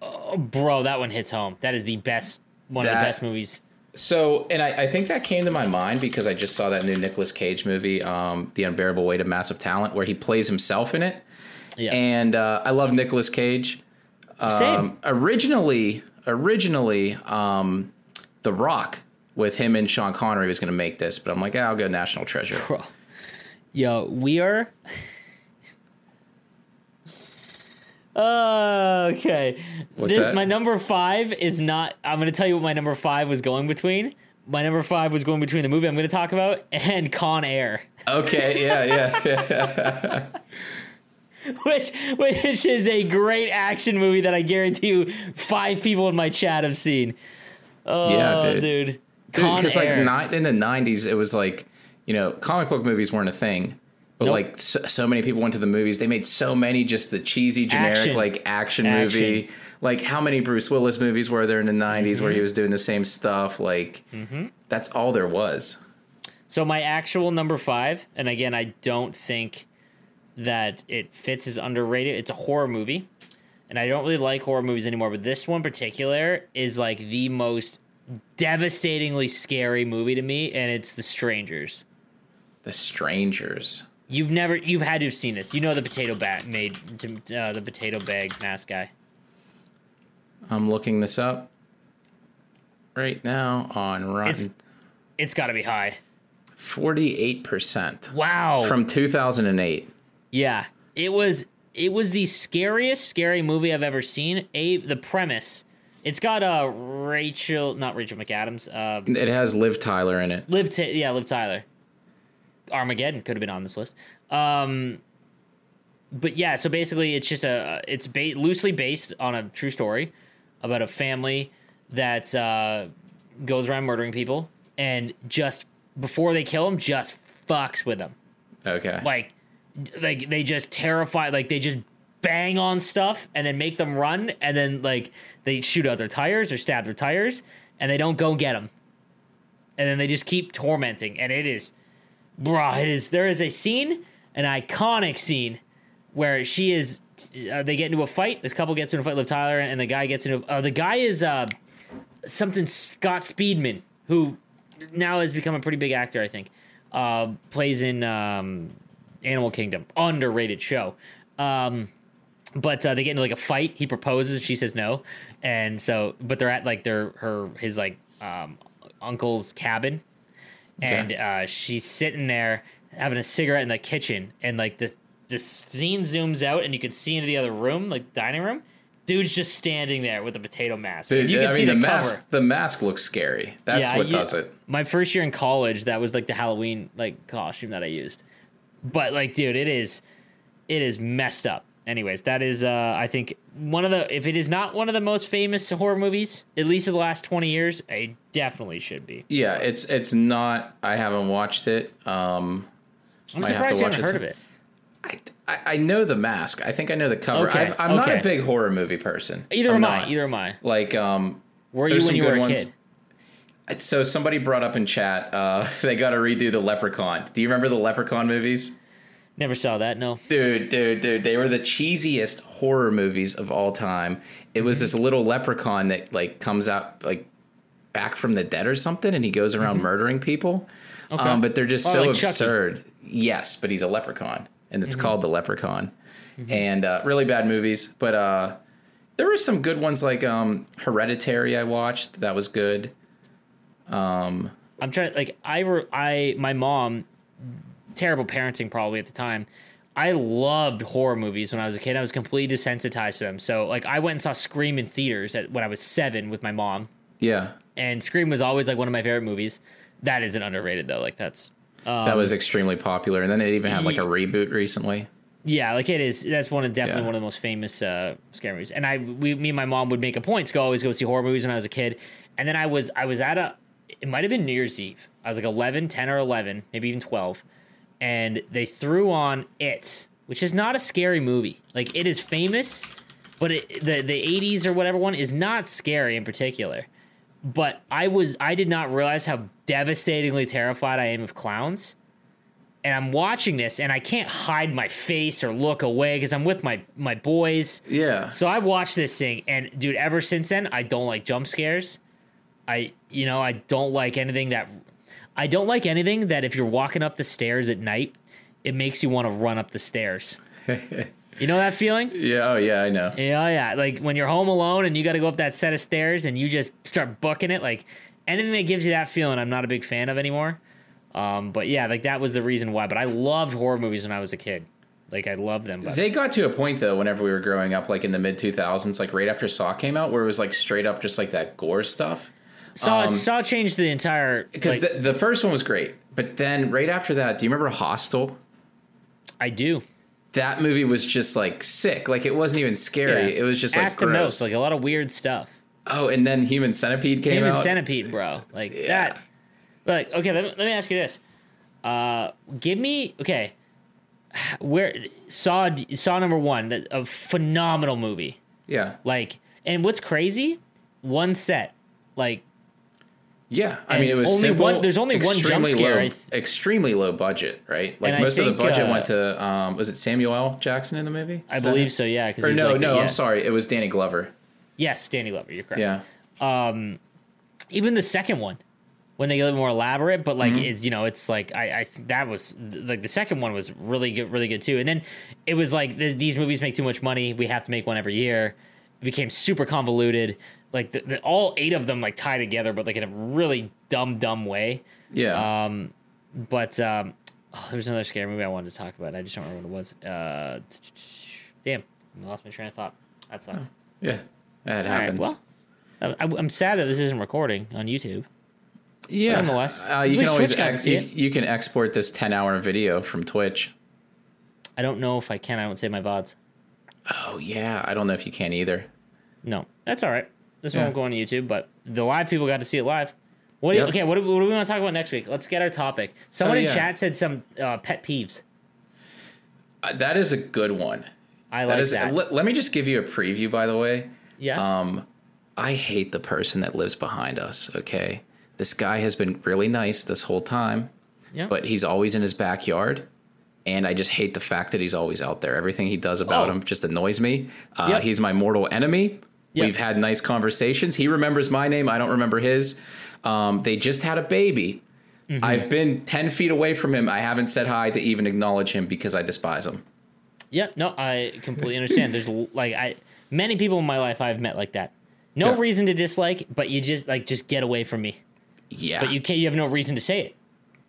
Oh, bro, that one hits home. That is the best, one of the best movies. So, and I, I think that came to my mind because I just saw that new Nicolas Cage movie, um, The Unbearable Weight of Massive Talent, where he plays himself in it. Yeah. And uh, I love Nicolas Cage. Same. Um, originally, originally, um, The Rock with him and Sean Connery was going to make this, but I'm like, ah, I'll go National Treasure. Yo, we are. Uh, okay. What's This- that? My number five is not. I'm going to tell you what my number five was going between. My number five was going between the movie I'm going to talk about and Con Air, Okay, yeah, yeah, yeah. which which is a great action movie that I guarantee you five people in my chat have seen. Oh, Yeah, dude. dude. Because like ni- in the '90s, it was like you know, comic book movies weren't a thing. But Nope. like so, so many people went to the movies, they made so many just the cheesy, generic Action. like action, Action. movie. Like how many Bruce Willis movies were there in the '90s Mm-hmm. where he was doing the same stuff? Like that's all there was. So my actual number five, and again, I don't think that it fits as underrated. It's a horror movie, and I don't really like horror movies anymore. But this one particular is like the most devastatingly scary movie to me, and it's The Strangers. The Strangers. You've never, you've had to have seen this. You know the potato bat made, uh, the potato bag mask guy. I'm looking this up right now on Rotten. It's, it's got to be high. Forty-eight percent. Wow. From 2008. Yeah, it was it was the scariest scary movie I've ever seen. A the premise, it's got uh Rachel, not Rachel McAdams, uh It has Liv Tyler in it. Liv, Ta yeah, Liv Tyler. Armageddon could have been on this list. Um, but yeah, so basically, it's just a it's ba- loosely based on a true story about a family that uh, goes around murdering people and just before they kill them, just fucks with them. Okay. Like, like they just terrify, like they just bang on stuff and then make them run, and then like they shoot out their tires or stab their tires, and they don't go get them, and then they just keep tormenting, and it is, bruh, it is. There is a scene, an iconic scene, where she is. Uh, they get into a fight. This couple gets into a fight. with Tyler and the guy gets into. Uh, the guy is uh, something Scott Speedman, who now has become a pretty big actor. I think uh, plays in um, Animal Kingdom, underrated show. Um, but uh, they get into like a fight. He proposes, she says no, and so but they're at like their her his like um, uncle's cabin, and uh, she's sitting there having a cigarette in the kitchen, and like this this scene zooms out, and you can see into the other room, like dining room. Dude's just standing there with a potato mask. and you can I see mean, the, the, cover. mask. The mask looks scary. That's Yeah, what you- does it. My first year in college, that was like the Halloween like costume that I used. But like, dude, it is it is messed up. Anyways, that is uh I think one of the if it is not one of the most famous horror movies, at least in the last twenty years, it definitely should be. Yeah, it's it's not. I haven't watched it. Um, I'm Might have to surprised you watch haven't it heard of it. I, I I know the mask. I think I know the cover. Okay, I've, I'm not a big horror movie person. Either I'm am not. I. Either am I. Like um, Were you when you were a ones. kid? So somebody brought up in chat, uh, they got to redo the Leprechaun. Do you remember the Leprechaun movies? Never saw that. No. Dude, dude, dude, they were the cheesiest horror movies of all time. It was this little leprechaun that like comes out like back from the dead or something, and he goes around murdering people. Um, but they're just Oh, so like Chucky. absurd. Yes, but he's a leprechaun, and it's called the Leprechaun. Mm-hmm. And uh, really bad movies, but uh, there were some good ones like um, Hereditary. I watched that was good. I'm trying like I re- I my mom terrible parenting probably at the time. I loved horror movies when I was a kid. I was completely desensitized to them. So like I went and saw Scream in theaters at, when I was 7 with my mom Yeah, and Scream was always like one of my favorite movies. That isn't underrated though. Like that's that was extremely popular, and then it even had like a Um, reboot recently. yeah, like it is. That's one of definitely Yeah. one of the most famous uh, scary movies. And I, we, me and my mom would make a point to go always go see horror movies when I was a kid. And then I was, I was at a, it might have been New Year's Eve. I was like 11, 10 or 11, maybe even 12. And they threw on It, which is not a scary movie. Like it is famous, but it, the the 80s or whatever one is not scary in particular. But I was, I did not realize how devastatingly terrified I am of clowns and I'm watching this and I can't hide my face or look away because I'm with my my boys. Yeah, So I watched this thing and dude, ever since then I don't like jump scares. I you know, I don't like anything that I don't like anything that if you're walking up the stairs at night, it makes you want to run up the stairs. you know that feeling? yeah, oh yeah, I know. Yeah, yeah. Like when you're home alone and you got to go up that set of stairs and you just start booking it. Like anything that gives you that feeling, I'm not a big fan of anymore. Um, but yeah, like that was the reason why. But I loved horror movies when I was a kid. Like I loved them. But They got to a point though, whenever we were growing up, like in the mid two thousands, like right after Saw came out, where it was like straight up just like that gore stuff. Saw Saw changed the entire. Because Like, the, the first one was great, but then right after that, do you remember Hostel? I do. That movie was just like sick. Like it wasn't even scary. Yeah. It was just like gross. mouth, like a lot of weird stuff. oh, and then Human Centipede came Human out. Centipede, bro. Like Yeah. that. But like, okay, let me, let me ask you this. Uh, give me okay. Where Saw Saw number one, that a phenomenal movie. yeah, Like, and what's crazy? One set. Like, yeah. I And mean, it was only simple, one- there's only one jump extremely scare, Low, th- extremely low budget, right? Like And most of the budget uh, went to um, was it Samuel L. Jackson in the movie? I believe so. Yeah. Because no, no, yeah. I'm sorry. It was Danny Glover. Yes, Danny Glover. You're correct. Yeah. even the second one when they get a little more elaborate, but like Mm-hmm. it's you know it's like I I that was like the second one was really good, really good too. And then it was like th- these movies make too much money, we have to make one every year. It became super convoluted. Like the, the, all eight of them like tie together, but like in a really dumb, dumb way. Yeah. Um, but um, oh, there was another scary movie I wanted to talk about. I just don't remember what it was. Uh, damn, I lost my train of thought. That sucks. yeah. That All right, happens. well, I, I'm sad that this isn't recording on YouTube. yeah. nonetheless, uh, you can always Twitch got to ex- you, you can export this 10 hour video from Twitch. I don't know if I can. I don't save my vods. Oh yeah, I don't know if you can either. No, that's all right. This Yeah. won't go on YouTube, but the live people got to see it live. What do you, Yep. okay? What do, what do we want to talk about next week? Let's get our topic. Someone Oh, in chat said some uh, pet peeves. Uh, that is a good one. I like is. that. Let, let me just give you a preview. By the way, yeah. um, I hate the person that lives behind us. Okay, this guy has been really nice this whole time, yeah. but he's always in his backyard. And I just hate the fact that he's always out there. Everything he does about Oh. him just annoys me. Uh, Yep. He's my mortal enemy. Yep. We've had nice conversations. He remembers my name. I don't remember his. Um, they just had a baby. Mm-hmm. I've been 10 feet away from him. I haven't said hi to even acknowledge him because I despise him. Yeah, no, I completely understand. There's like I many people in my life I've met like that. No Yeah. reason to dislike, but you just like just get away from me. Yeah. But you can't. You have no reason to say it.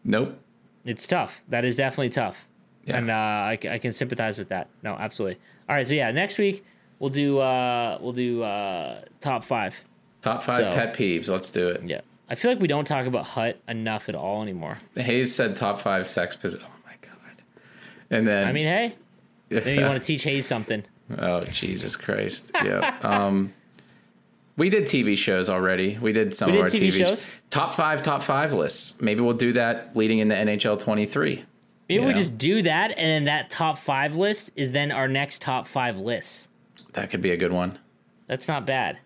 nope. It's tough. That is definitely tough. Yeah. And uh, I, I can sympathize with that. No, absolutely. All right, so yeah, next week we'll do uh, we'll do uh, top five. Top five So- pet peeves. Let's do it. Yeah, I feel like we don't talk about Hut enough at all anymore. Hayes said top five sex position. Oh my god. And then I mean, hey, maybe you want to teach Hayes something. oh Jesus Christ. Yeah. um, we did TV shows already. We did some We of our TV TV, shows? Top five, top five lists. Maybe we'll do that leading into NHL 23. Maybe we just do that, and then that top five list is then our next top five lists. That could be a good one. That's not bad.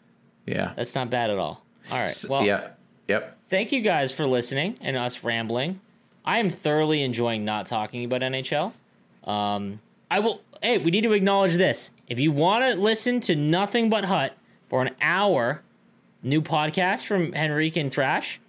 Yeah. That's not bad at all. All right. Well, yeah. Yep. thank you guys for listening and us rambling. I am thoroughly enjoying not talking about NHL. Um, I will. Hey, we need to acknowledge this. If you want to listen to nothing but Hut for an hour, new podcast from Henrique and Thrash.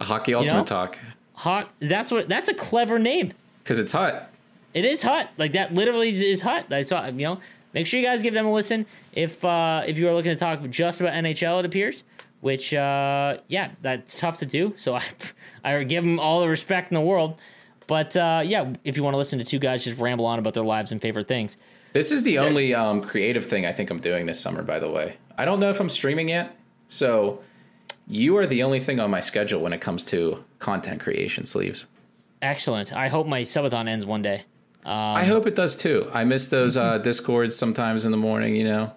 A Hockey Ultimate know? Talk. Hut. That's what. That's a clever name. Because it's hot. It is Hut. Like that literally is- is Hut. I saw. You know. Make sure you guys give them a listen if uh, if you are looking to talk just about NHL. It appears, which uh, yeah, that's tough to do. So I I give them all the respect in the world. But uh, yeah, if you want to listen to two guys just ramble on about their lives and favorite things, This is the only um, creative thing I think I'm doing this summer, by the way. I don't know if I'm streaming yet. So you are the only thing on my schedule when it comes to content creation sleeves. excellent. I hope my subathon ends one day. I hope it does too. I miss those uh, mm-hmm. discords sometimes in the morning, you know?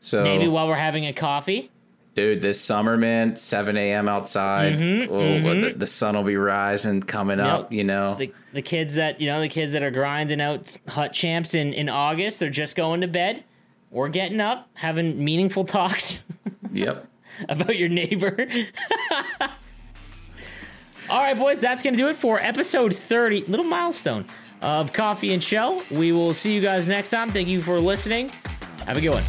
So Maybe while we're having a coffee. dude, this summer, man, 7 a.m. outside. oh, The, the sun will be rising, coming up, you know? The, the kids that you know, the kids that are grinding out hut champs in, in August, they're just going to bed. We're getting up, having meaningful talks. yep. about your neighbor. All right, boys, that's going to do it for episode 30, little milestone of Coffee and Chel. We will see you guys next time. Thank you for listening. Have a good one.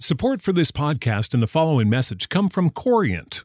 Support for this podcast and the following message come from Corient.